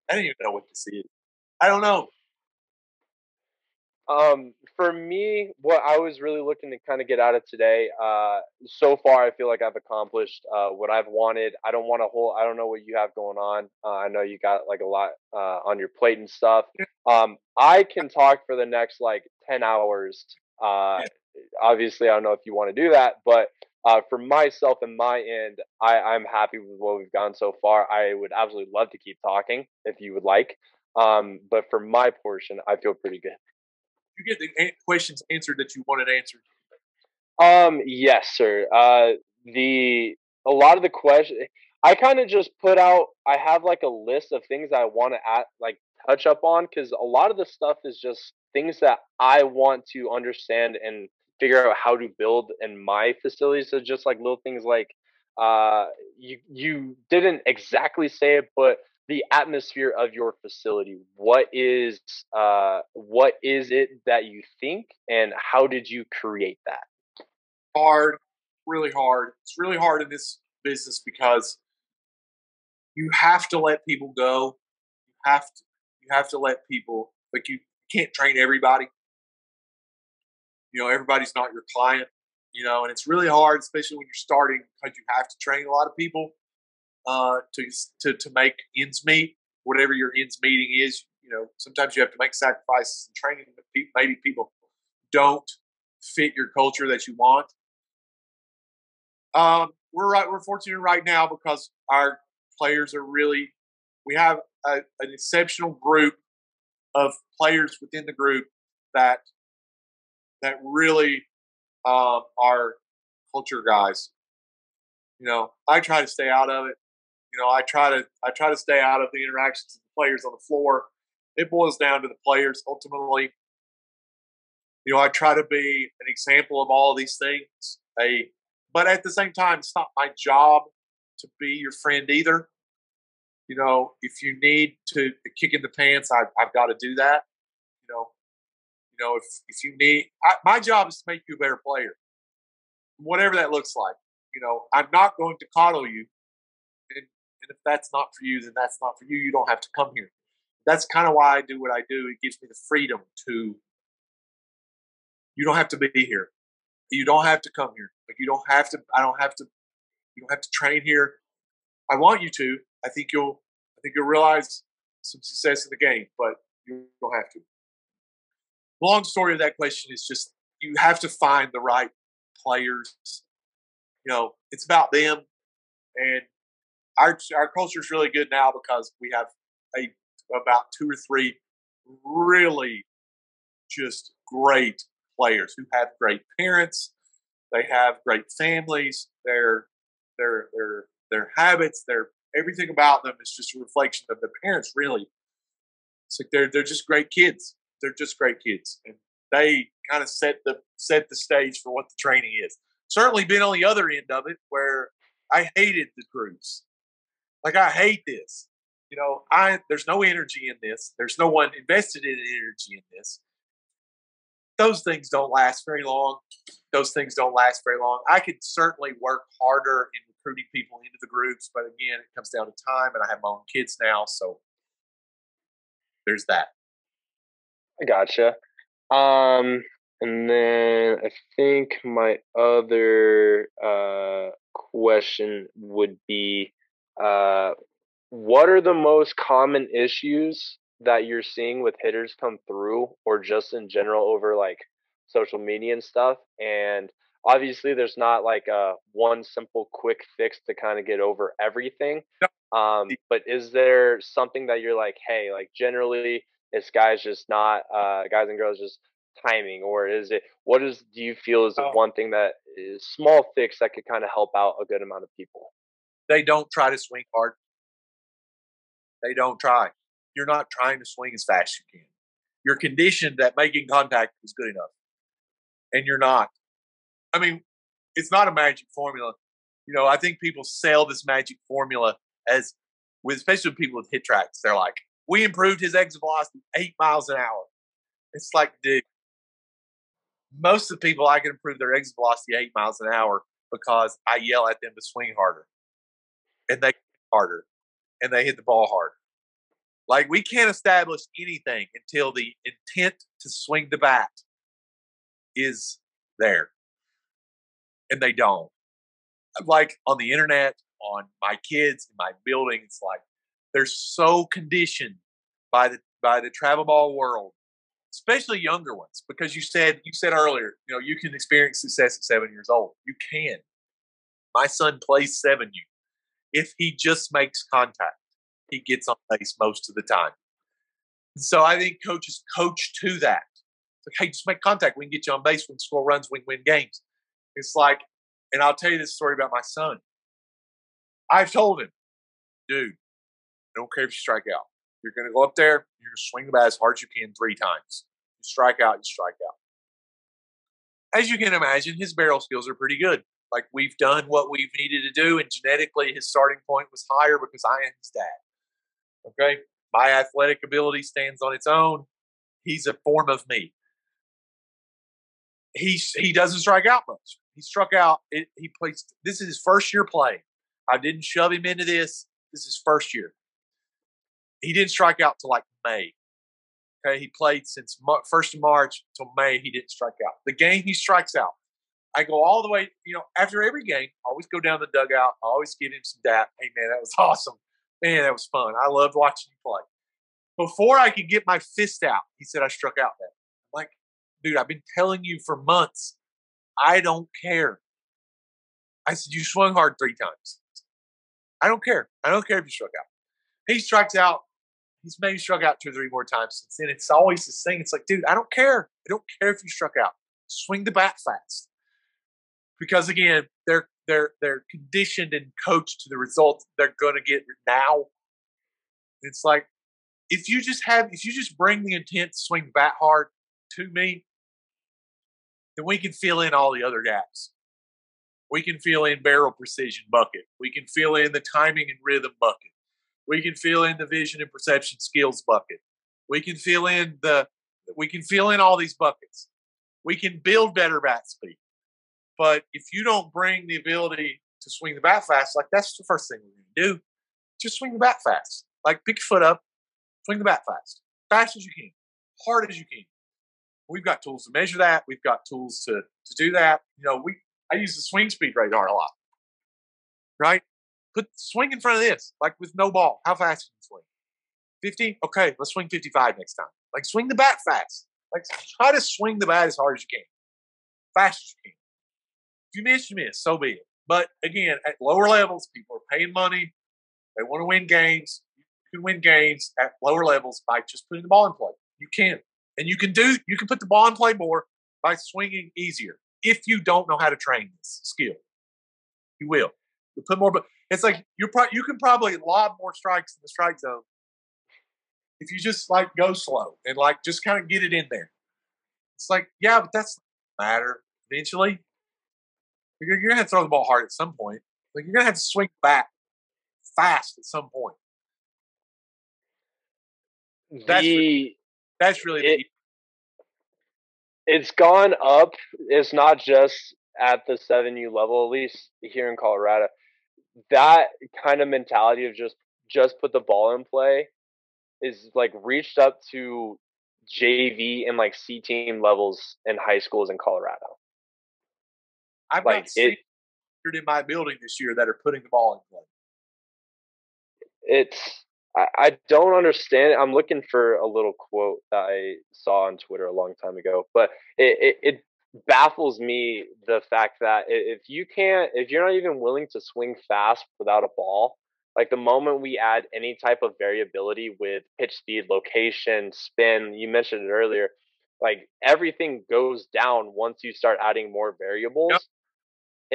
I don't even know what this is. I don't know. Um, for me, what I was really looking to kind of get out of today, uh, so far, I feel like I've accomplished uh, what I've wanted. I don't want to hold. I don't know what you have going on. Uh, I know you got like a lot uh, on your plate and stuff. Um, I can talk for the next like ten hours. Uh, obviously, I don't know if you want to do that, but uh, for myself and my end, I, I'm happy with what we've gone so far. I would absolutely love to keep talking if you would like. Um, but for my portion, I feel pretty good you get the questions answered that you wanted answered? Um, yes, sir. Uh, the a lot of the questions I kind of just put out. I have like a list of things I want to like touch up on because a lot of the stuff is just things that I want to understand and figure out how to build in my facility. So just like little things like uh, you you didn't exactly say it, but the atmosphere of your facility. What is uh, what is it that you think, and how did you create that? Hard, really hard. It's really hard in this business because you have to let people go. You have to you have to let people like you can't train everybody. You know, everybody's not your client. You know, and it's really hard, especially when you're starting, because you have to train a lot of people uh, to to to make ends meet. Whatever your ends meeting is, you know, sometimes you have to make sacrifices in training. Maybe people don't fit your culture that you want. Um, we're right. We're fortunate right now because our players are really. We have a, an exceptional group of players within the group that that really um, are culture guys. You know, I try to stay out of it. You know, I try to I try to stay out of the interactions of the players on the floor. It boils down to the players ultimately. You know, I try to be an example of all of these things. A, but at the same time, it's not my job to be your friend either. You know, if you need to kick in the pants, I, I've got to do that. You know, you know, if if you need, I, my job is to make you a better player, whatever that looks like. You know, I'm not going to coddle you, and, if that's not for you, then that's not for you. You don't have to come here. That's kind of why I do what I do. It gives me the freedom to. You don't have to be here. You don't have to come here. Like you don't have to. I don't have to. You don't have to train here. I want you to. I think you'll. I think you'll realize some success in the game, but you don't have to long story of that question is just you have to find the right players. You know, it's about them, and our our culture is really good now because we have a about two or three really just great players who have great parents. They have great families. Their their their their habits, their everything about them is just a reflection of their parents. Really, it's like they're they're just great kids they're just great kids, and they kind of set the set the stage for what the training is. Certainly, been on the other end of it where I hated the crews. Like I hate this. You know, I there's no energy in this. There's no one invested in energy in this. Those things don't last very long. Those things don't last very long. I could certainly work harder in recruiting people into the groups, but again, it comes down to time, and I have my own kids now, so there's that. I gotcha. Um, and then I think my other uh, question would be uh, what are the most common issues that you're seeing with hitters come through or just in general over like social media and stuff? And obviously, there's not like a one simple quick fix to kind of get over everything. Um, but is there something that you're like, hey, like generally, it's guys just not uh, guys and girls just timing, or is it what is do you feel is the oh. one thing that is small fix that could kind of help out a good amount of people? They don't try to swing hard. They don't try. You're not trying to swing as fast as you can. You're conditioned that making contact is good enough, and you're not. I mean, it's not a magic formula. You know, I think people sell this magic formula as with especially with people with HitTrax. They're like, we improved his exit velocity eight miles an hour. It's like, dude, most of the people I can improve their exit velocity eight miles an hour because I yell at them to swing harder, and they harder, and they hit the ball harder. Like we can't establish anything until the intent to swing the bat is there, and they don't. Like on the internet, on my kids in my building, it's like they're so conditioned by the by the travel ball world, especially younger ones, because you said you said earlier, you know, you can experience success at seven years old. You can. My son plays seven U. If he just makes contact, he gets on base most of the time. So I think coaches coach to that. It's like, hey, just make contact. We can get you on base. We can score runs. We can win games. It's like, and I'll tell you this story about my son. I've told him, dude, I don't care if you strike out. You're going to go up there. You're going to swing the bat as hard as you can three times. You strike out, you strike out. as you can imagine, his barrel skills are pretty good. Like we've done what we've needed to do, and genetically, his starting point was higher because I am his dad. Okay, my athletic ability stands on its own. He's a form of me. He he doesn't strike out much. He struck out. It, he plays. This is his first year playing. I didn't shove him into this. This is his first year. He didn't strike out till like May. Okay, he played since first of March till May. He didn't strike out. The game he strikes out. I go all the way. You know, after every game, I always go down the dugout. I always give him some dap. Hey man, that was awesome. Man, that was fun. I loved watching him play. Before I could get my fist out, he said I struck out that. I'm like, dude, I've been telling you for months. I don't care. I said, you swung hard three times. I don't care. I don't care if you struck out. He strikes out he's maybe struck out two or three more times since then. It's always this thing. It's like, dude, I don't care. I don't care if you struck out. Swing the bat fast. Because again, they're they're they're conditioned and coached to the results they're gonna get now. It's like if you just have if you just bring the intent to swing bat hard to me, then we can fill in all the other gaps. We can fill in barrel precision bucket. We can fill in the timing and rhythm bucket we can fill in the vision and perception skills bucket. We can fill in the we can fill in all these buckets. We can build better bat speed. But if you don't bring the ability to swing the bat fast, like that's the first thing we're gonna do. Just swing the bat fast. Like pick your foot up, swing the bat fast. Fast as you can, hard as you can. We've got tools to measure that. We've got tools to to do that. You know, we I use the swing speed radar a lot. Right? Put swing in front of this, like with no ball. How fast can you swing? 50? Okay, let's swing 55 next time. Like swing the bat fast. Like try to swing the bat as hard as you can. Fast as you can. You miss, you miss. So be it. But again, at lower levels, people are paying money. They want to win games. You can win games at lower levels by just putting the ball in play. You can. And you can do you can put the ball in play more by swinging easier. If you don't know how to train this skill. You will. You put more but it's like you pro- you can probably lob more strikes in the strike zone if you just like go slow and like just kind of get it in there. It's like yeah, but that's matter. Eventually, you're, you're gonna have to throw the ball hard at some point. Like you're gonna have to swing back fast at some point. That's the, really, that's really it, it's gone up. It's not just at the seven U level, at least here in Colorado that kind of mentality of just just put the ball in play is like reached up to JV and like C team levels in high schools in Colorado. I've like, got it, in my building this year that are putting the ball in play. It's I, I don't understand. I'm looking for a little quote that I saw on Twitter a long time ago, but it, it, it baffles me the fact that if you can't, if you're not even willing to swing fast without a ball, like the moment we add any type of variability with pitch speed, location, spin, you mentioned it earlier, like everything goes down once you start adding more variables. Yep.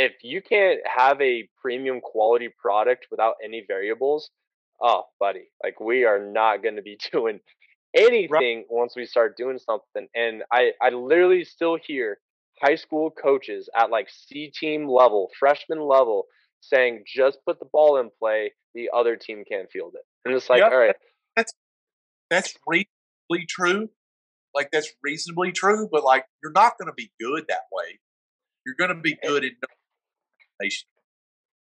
If you can't have a premium quality product without any variables, oh, buddy, like we are not going to be doing anything right. once we start doing something. And I, I literally still hear high school coaches at like C team level, freshman level, saying just put the ball in play, the other team can't field it. And it's like, yep. all right. That's that's reasonably true. Like that's reasonably true, but like you're not gonna be good that way. You're gonna be eh good in nation.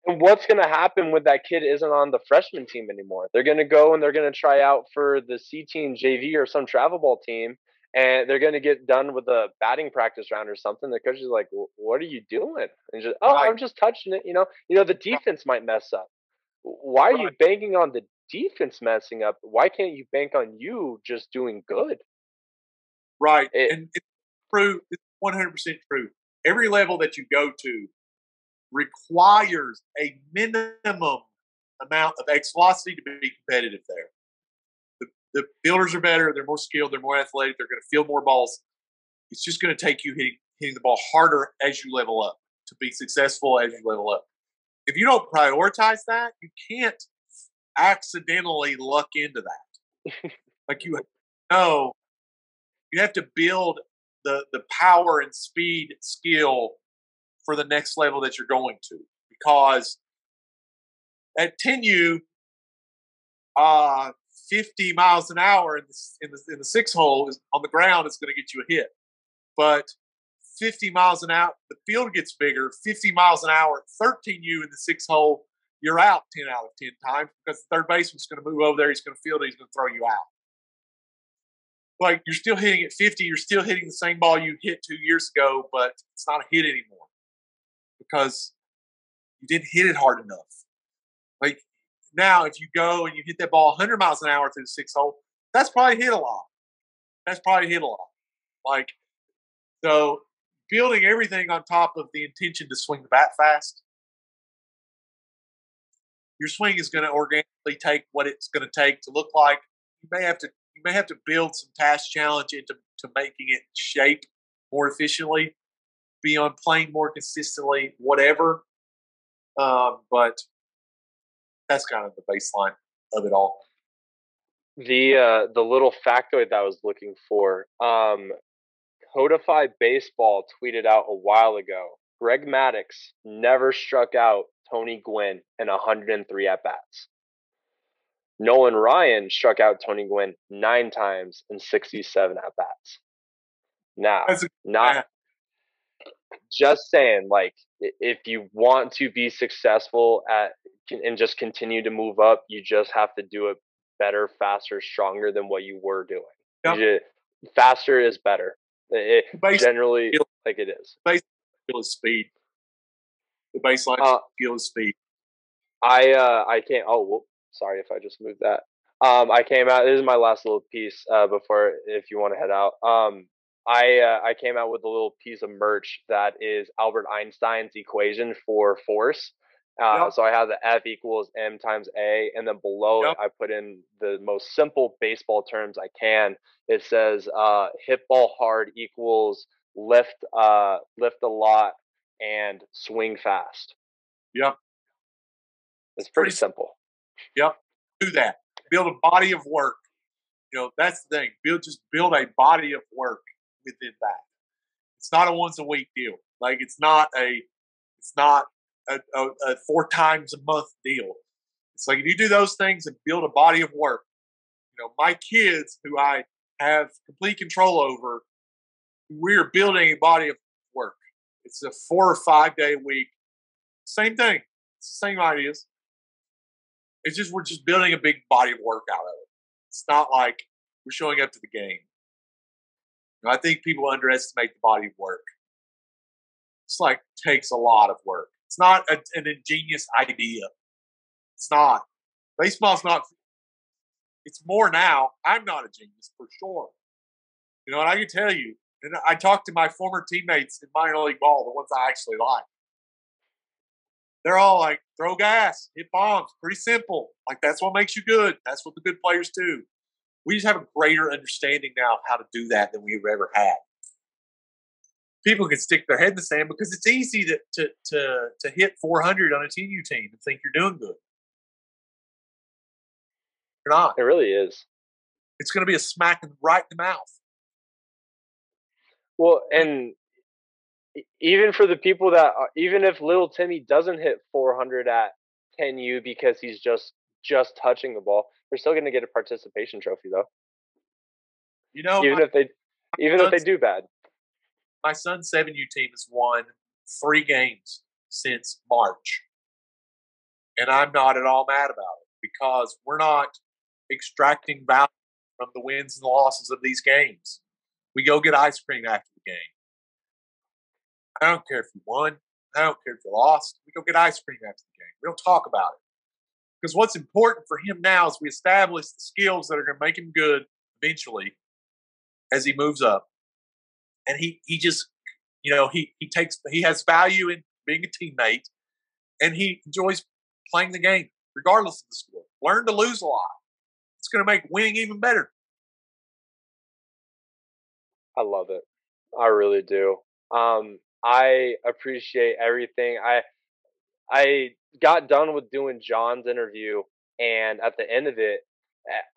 And what's going to happen when that kid isn't on the freshman team anymore? They're going to go and they're going to try out for the C team, JV, or some travel ball team, and they're going to get done with a batting practice round or something. The coach is like, "What are you doing?" And just, "Oh, I'm just touching it." You know, you know, the defense might mess up. Why are you banking on the defense messing up? Why can't you bank on you just doing good? Right, it, and it's true. It's 100 percent true. Every level that you go to requires a minimum amount of X velocity to be competitive there the the builders are better. They're more skilled. They're more athletic. They're going to field more balls. It's just going to take you hitting hitting the ball harder as you level up to be successful as you level up. If you don't prioritize that, you can't accidentally luck into that. like you know, you have to build the the power and speed skill for the next level that you're going to because at 10U, uh, 50 miles an hour in the, in the, in the six hole is, on the ground is going to get you a hit. But 50 miles an hour, the field gets bigger. 50 miles an hour, 13U in the six hole, you're out 10 out of 10 times because the third baseman's going to move over there. He's going to field it. He's going to throw you out. Like you're still hitting at 50, you're still hitting the same ball you hit two years ago, but it's not a hit anymore because you didn't hit it hard enough. Like now, if you go and you hit that ball 100 miles an hour through the six hole, that's probably hit a lot. That's probably hit a lot. Like, so building everything on top of the intention to swing the bat fast, your swing is going to organically take what it's going to take to look like. You may have to you may have to build some task challenge into to making it shape more efficiently, be on playing more consistently, whatever. Um, but that's kind of the baseline of it all. The uh, the little factoid that I was looking for, um, Codify Baseball tweeted out a while ago. Greg Maddux never struck out Tony Gwynn in 103 at bats. Nolan Ryan struck out Tony Gwynn nine times in 67 at bats. Now, not just saying, like, if you want to be successful at and just continue to move up, you just have to do it better, faster, stronger than what you were doing. Yep. You just, faster is better. It, generally, like it is. Base skill is speed. The baseline uh, skill is speed. I uh, I can't. Oh, whoop, sorry if I just moved that. Um, I came out. This is my last little piece uh, before, if you want to head out. Um, I uh, I came out with a little piece of merch that is Albert Einstein's equation for force. Uh, yep. So I have the F equals m times a, and then below yep. it I put in the most simple baseball terms I can. It says uh, hit ball hard equals lift uh, lift a lot and swing fast. Yep, it's pretty, pretty simple. Yep, do that. Build a body of work. You know that's the thing. Build just build a body of work within that. It's not a once a week deal. Like it's not a it's not a, a, a four times a month deal. It's like if you do those things and build a body of work, you know, my kids who I have complete control over, we're building a body of work. It's a four or five day week. Same thing. Same ideas. It's just we're just building a big body of work out of it. It's not like we're showing up to the game. I think people underestimate the body of work. It's like takes a lot of work. It's not a, an ingenious idea. It's not. Baseball's not. It's more now. I'm not a genius for sure. You know, and I can tell you, and I talked to my former teammates in minor league ball, the ones I actually like. They're all like, throw gas, hit bombs, pretty simple. Like that's what makes you good. That's what the good players do we just have a greater understanding now of how to do that than we've ever had. People can stick their head in the sand because it's easy to to to, to hit 400 on a 10U team and think you're doing good. You're not. It really is. It's going to be a smack right in the mouth. Well, and even for the people that, uh, even if little Timmy doesn't hit 400 at 10U because he's just just touching the ball, they're still going to get a participation trophy though. You know, even my, if they even if they do bad. My son's seven U team has won three games since March, and I'm not at all mad about it because we're not extracting value from the wins and losses of these games. We go get ice cream after the game. I don't care if you won. I don't care if you lost. We go get ice cream after the game. We don't talk about it. Because what's important for him now is we establish the skills that are going to make him good eventually as he moves up. And he, he just, you know, he, he takes, he has value in being a teammate and he enjoys playing the game regardless of the score. Learn to lose a lot. It's going to make winning even better. I love it. I really do. Um, I appreciate everything. I I got done with doing John's interview, and at the end of it,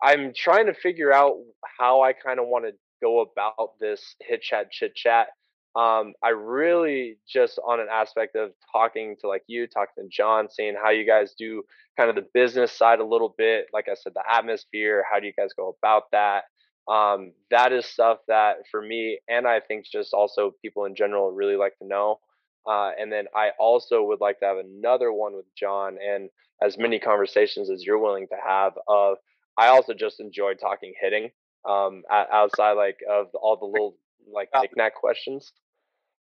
I'm trying to figure out how I kind of want to go about this hit chat chit chat. Um, I really just on an aspect of talking to like you, talking to John, seeing how you guys do kind of the business side a little bit. Like I said, the atmosphere, how do you guys go about that? Um, that is stuff that for me, and I think just also people in general really like to know. Uh, and then I also would like to have another one with John and as many conversations as you're willing to have. Of I also just enjoy talking hitting um, outside like of all the little like knickknack questions.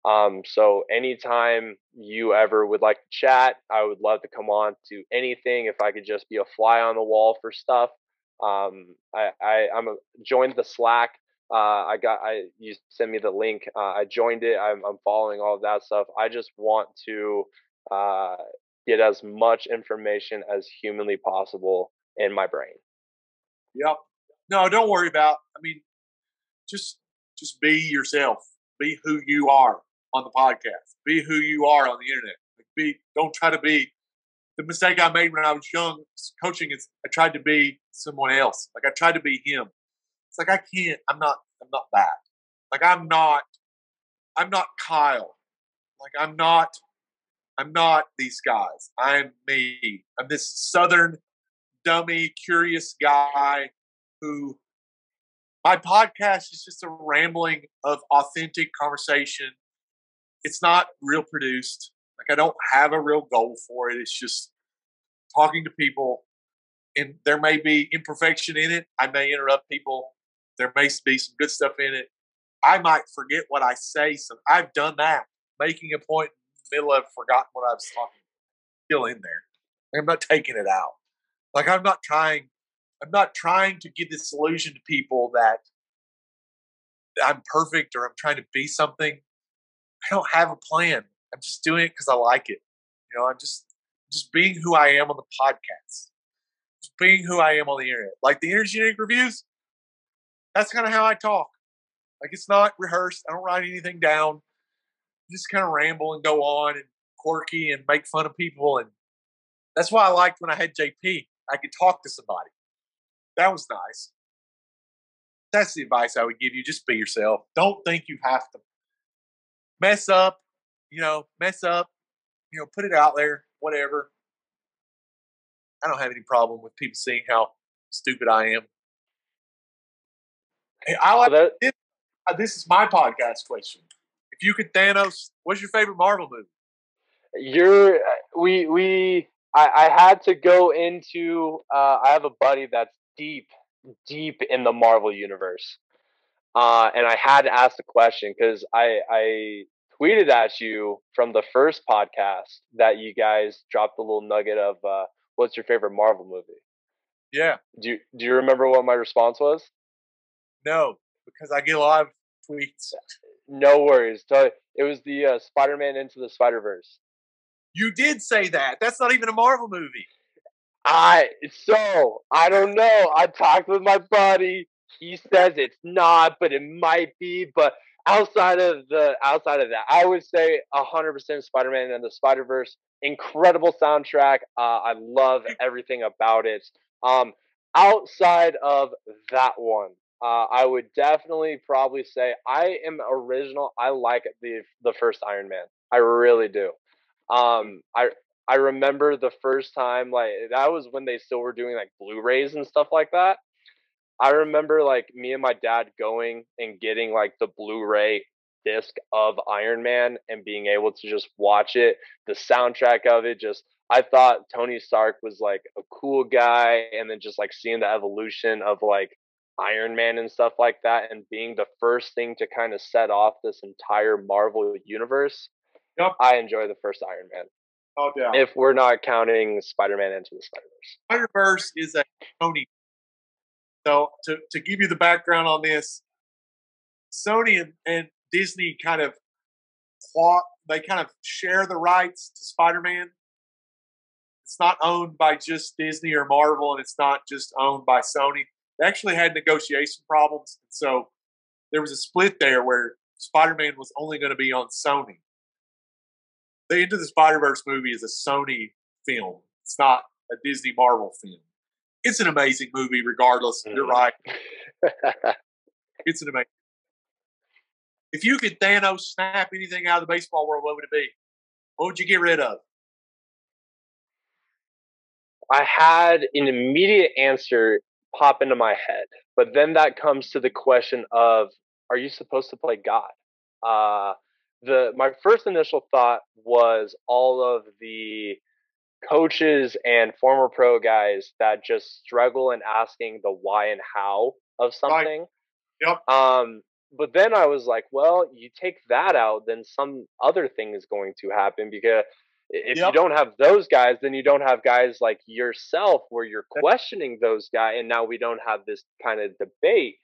Um, so anytime you ever would like to chat, I would love to come on to anything. If I could just be a fly on the wall for stuff, um, I, I I'm a, joined the Slack. Uh, I got I you sent me the link. Uh, I joined it. I'm, I'm following all of that stuff. I just want to uh, get as much information as humanly possible in my brain. Yep. No, don't worry about. I mean, just just be yourself. Be who you are on the podcast. Be who you are on the internet. Like be don't try to be the mistake I made when I was young coaching is I tried to be someone else. Like I tried to be him. It's like I can't, I'm not I'm not that. Like I'm not I'm not Kyle. Like I'm not I'm not these guys. I'm me. I'm this southern dummy curious guy who my podcast is just a rambling of authentic conversation it's not real produced. Like I don't have a real goal for it. It's just talking to people, and there may be imperfection in it. I may interrupt people. There may be some good stuff in it. I might forget what I say. So I've done that. Making a point in the middle of forgotten what I was talking. Still in there. I'm not taking it out. Like I'm not trying. I'm not trying to give this illusion to people that I'm perfect or I'm trying to be something. I don't have a plan. I'm just doing it because I like it. You know, I'm just just being who I am on the podcast, just being who I am on the internet. Like the Energy Drink reviews, that's kind of how I talk. Like it's not rehearsed. I don't write anything down. just kind of ramble and go on and quirky and make fun of people. And that's why I liked when I had JP. I could talk to somebody. That was nice. That's the advice I would give you. Just be yourself. Don't think you have to mess up, you know, mess up, you know, put it out there, whatever. I don't have any problem with people seeing how stupid I am. I like that, this, uh, this is my podcast question. If you could Thanos, what's your favorite Marvel movie? You're uh, we we I, I had to go into uh, I have a buddy that's deep deep in the Marvel universe. Uh, and I had to ask the question because I, I tweeted at you from the first podcast that you guys dropped a little nugget of uh, what's your favorite Marvel movie? Yeah. Do you, do you remember what my response was? No, because I get a lot of tweets. No worries. It was the uh, Spider-Man into the Spider-Verse. You did say that. That's not even a Marvel movie. I so I don't know. I talked with my buddy he says it's not, but it might be. But outside of the outside of that, I would say hundred percent Spider-Man and the Spider-Verse. Incredible soundtrack. Uh, I love everything about it. Um, outside of that one, uh, I would definitely probably say I am original. I like the the first Iron Man. I really do. Um, I I remember the first time like that was when they still were doing like Blu-rays and stuff like that. I remember like me and my dad going and getting like the Blu-ray disc of Iron Man and being able to just watch it. The soundtrack of it just I thought Tony Stark was like a cool guy and then just like seeing the evolution of like Iron Man and stuff like that and being the first thing to kind of set off this entire Marvel universe. Yep. I enjoy the first Iron Man. Oh yeah. If we're not counting Spider-Man into the Spider-Verse. Spider-Verse is a Tony so to, to give you the background on this, Sony and, and Disney kind of they kind of share the rights to Spider-Man. It's not owned by just Disney or Marvel, and it's not just owned by Sony. They actually had negotiation problems, so there was a split there where Spider-Man was only going to be on Sony. The Into the Spider-Verse movie is a Sony film. It's not a Disney Marvel film it's an amazing movie, regardless. Mm. You're right. It's an amazing. If you could Thanos snap anything out of the baseball world, what would it be? What would you get rid of? I had an immediate answer pop into my head, but then that comes to the question of are you supposed to play God? Uh, the my first initial thought was all of the coaches and former pro guys that just struggle in asking the why and how of something. Right. Yep. Um, but then I was like, well, you take that out, then some other thing is going to happen because if yep. you don't have those guys, then you don't have guys like yourself where you're questioning those guys, and now we don't have this kind of debate.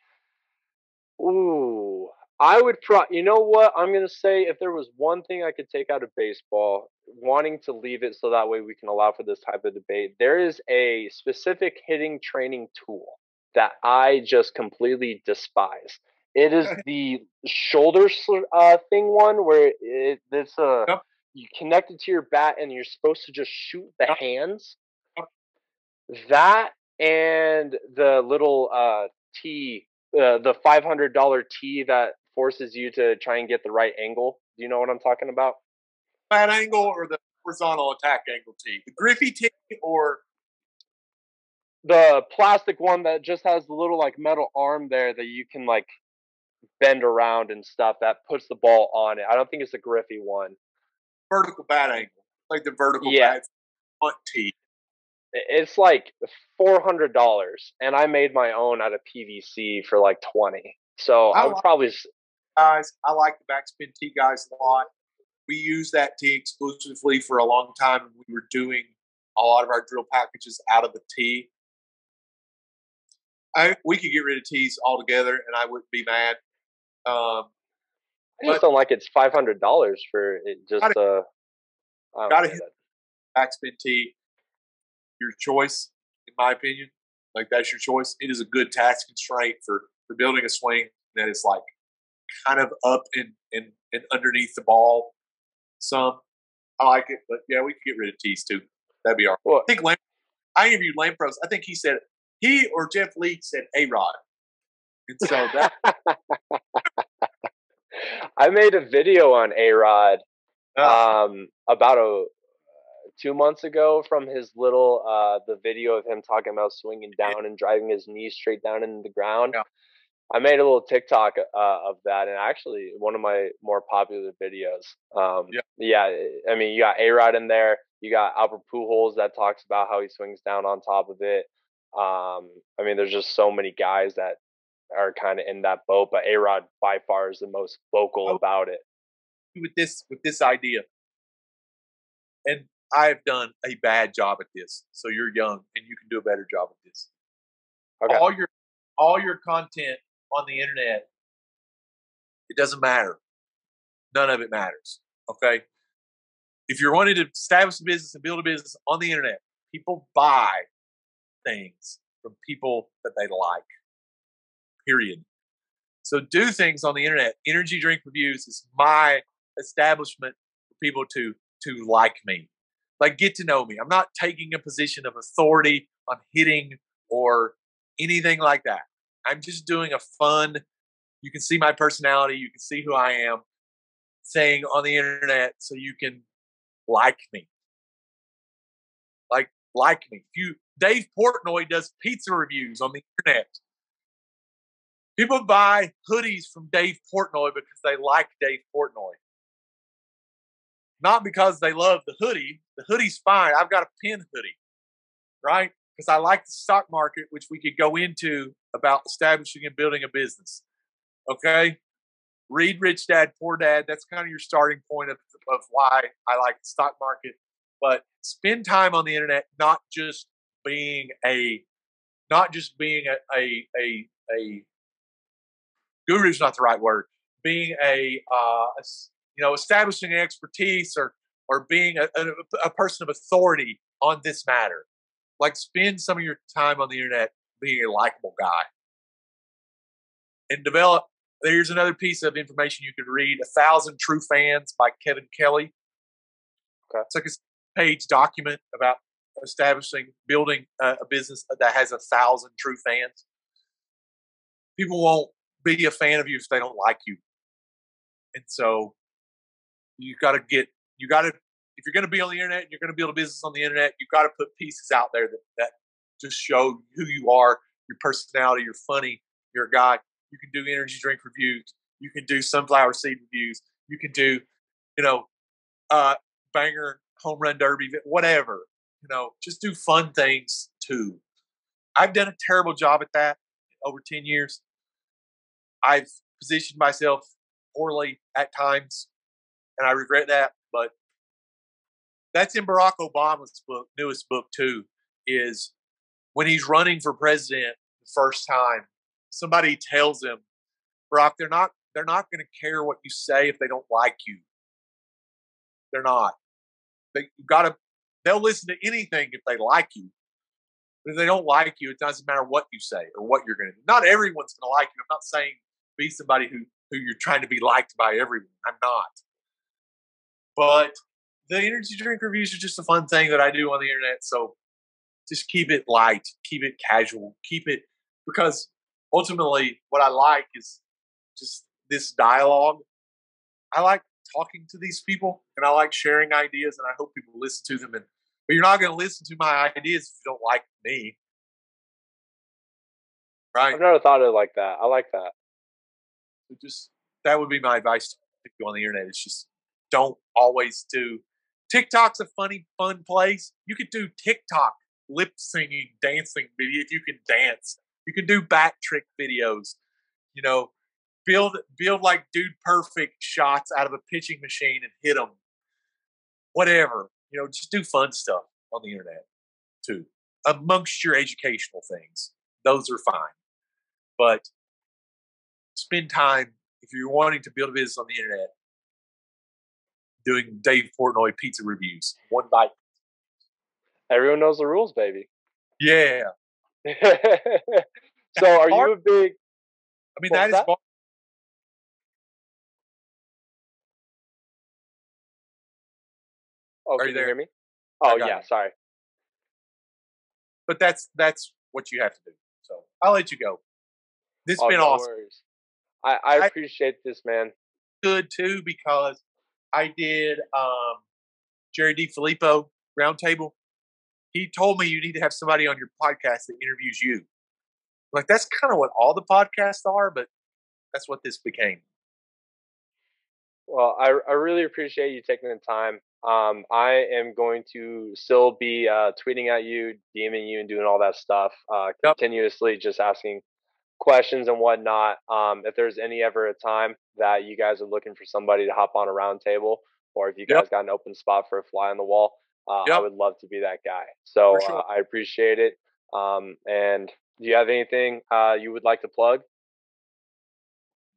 Ooh, I would pro. You know what? I'm gonna say if there was one thing I could take out of baseball, wanting to leave it so that way we can allow for this type of debate. There is a specific hitting training tool that I just completely despise. It is the shoulder uh, thing one where it, it's a yep. You connect it to your bat and you're supposed to just shoot the hands. That and the little uh, tee, uh, the five hundred dollar tee that forces you to try and get the right angle. Do you know what I'm talking about? Bad angle or the horizontal attack angle tee? The Griffey tee or the plastic one that just has the little like metal arm there that you can like bend around and stuff that puts the ball on it. I don't think it's a Griffey one. Vertical bat angle, like the vertical yeah. bat front tee. It's like four hundred dollars, and I made my own out of PVC for like twenty. So I, I would like, probably guys. I like the backspin tee guys a lot. We use that tee exclusively for a long time. We were doing a lot of our drill packages out of the tee. I, we could get rid of tees altogether, and I wouldn't be mad. Um, I just don't like it's five hundred dollars for it. Just gotta, uh, gotta hit backspin. Your choice, in my opinion, like that's your choice. It is a good task constraint for for building a swing that is like kind of up and and, and underneath the ball. Some I like it, but yeah, we could get rid of tees too. That'd be our. Well, I think Lam- I interviewed Lampros. I think he said he or Jeff Lee said A Rod. And so that I made a video on A Rod oh. um, about a two months ago from his little uh, the video of him talking about swinging down and driving his knees straight down into the ground. Yeah. I made a little TikTok uh, of that, and actually one of my more popular videos. Um, yeah. yeah, I mean, you got A Rod in there. You got Albert Pujols that talks about how he swings down on top of it. Um, I mean, there's just so many guys that are kind of in that boat, but A Rod by far is the most vocal oh, about it. With this, with this idea, and I've done a bad job at this. So you're young and you can do a better job at this. Okay. All your all your content on the internet, it doesn't matter. None of it matters. Okay. If you're wanting to establish a business and build a business on the internet, people buy things from people that they like. Period. So do things on the internet. Energy drink reviews is my establishment for people to to like me. Like get to know me. I'm not taking a position of authority on hitting or anything like that. I'm just doing a fun, you can see my personality, you can see who I am, saying on the internet so you can like me. Like like me. If you Dave Portnoy does pizza reviews on the internet. People buy hoodies from Dave Portnoy because they like Dave Portnoy. Not because they love the hoodie. The hoodie's fine. I've got a pin hoodie, right? Because I like the stock market, which we could go into about establishing and building a business. Okay? Read Rich Dad, Poor Dad. That's kind of your starting point of, of why I like the stock market. But spend time on the internet, not just being a not just being a a a, a guru is not the right word. Being a, uh, you know establishing an expertise or or being a, a, a person of authority on this matter. Like spend some of your time on the internet being a likable guy and develop. There's another piece of information you could read: "A Thousand True Fans" by Kevin Kelly. Okay. It's like a page document about establishing, building a, a business that has a thousand true fans. People won't be a fan of you if they don't like you. And so you got to get, you got to, if you're going to be on the internet, you're going to build a business on the internet, You've got to put pieces out there that, that just show who you are, your personality, you're funny, you're a guy. You can do energy drink reviews. You can do sunflower seed reviews. You can do, you know, uh, banger home run derby, whatever. You know, just do fun things too. I've done a terrible job at that over 10 years. I've positioned myself poorly at times, and I regret that. But that's in Barack Obama's book, newest book too. Is when he's running for president the first time, somebody tells him, "Barack, they're not they're not going to care what you say if they don't like you. They're not. They've got to. They'll listen to anything if they like you. But if they don't like you, it doesn't matter what you say or what you're going to do. Not everyone's going to like you. I'm not saying be somebody who who you're trying to be liked by everyone. I'm not. But the energy drink reviews are just a fun thing that I do on the internet. So just keep it light, keep it casual, keep it because ultimately what I like is just this dialogue. I like talking to these people and I like sharing ideas and I hope people listen to them and but you're not going to listen to my ideas if you don't like me. Right? I've never thought of it like that. I like that. Just that would be my advice to people on the internet. It's just don't always do TikTok's a funny, fun place. You could do TikTok lip singing, dancing video. If you can dance, you can do back trick videos. You know, build build like dude perfect shots out of a pitching machine and hit them. Whatever, you know, just do fun stuff on the internet too, amongst your educational things. Those are fine, but spend time if you're wanting to build a business on the internet. Doing Dave Portnoy pizza reviews, one bite. Everyone knows the rules, baby. Yeah. so, are you a big? I mean, that is that? Oh, Are you there? hear me? Oh yeah, you. sorry. But that's that's what you have to do. So I'll let you go. This has oh, been no awesome. Worries. I, I appreciate I, this, man. Good too because I did um, Jerry Filippo roundtable. He told me you need to have somebody on your podcast that interviews you. Like that's kind of what all the podcasts are, but that's what this became. Well, I I really appreciate you taking the time. Um, I am going to still be uh, tweeting at you, DMing you, and doing all that stuff uh, continuously, just asking questions and whatnot. Um, if there's any ever a time that you guys are looking for somebody to hop on a roundtable, or if you guys yep. got an open spot for a fly on the wall, uh, yep. I would love to be that guy. So sure. uh, I appreciate it. Um, and do you have anything uh, you would like to plug?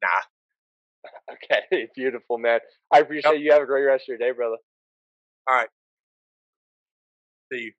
Nah. okay, beautiful, man. I appreciate you. Have a great rest of your day, brother. All right. See you.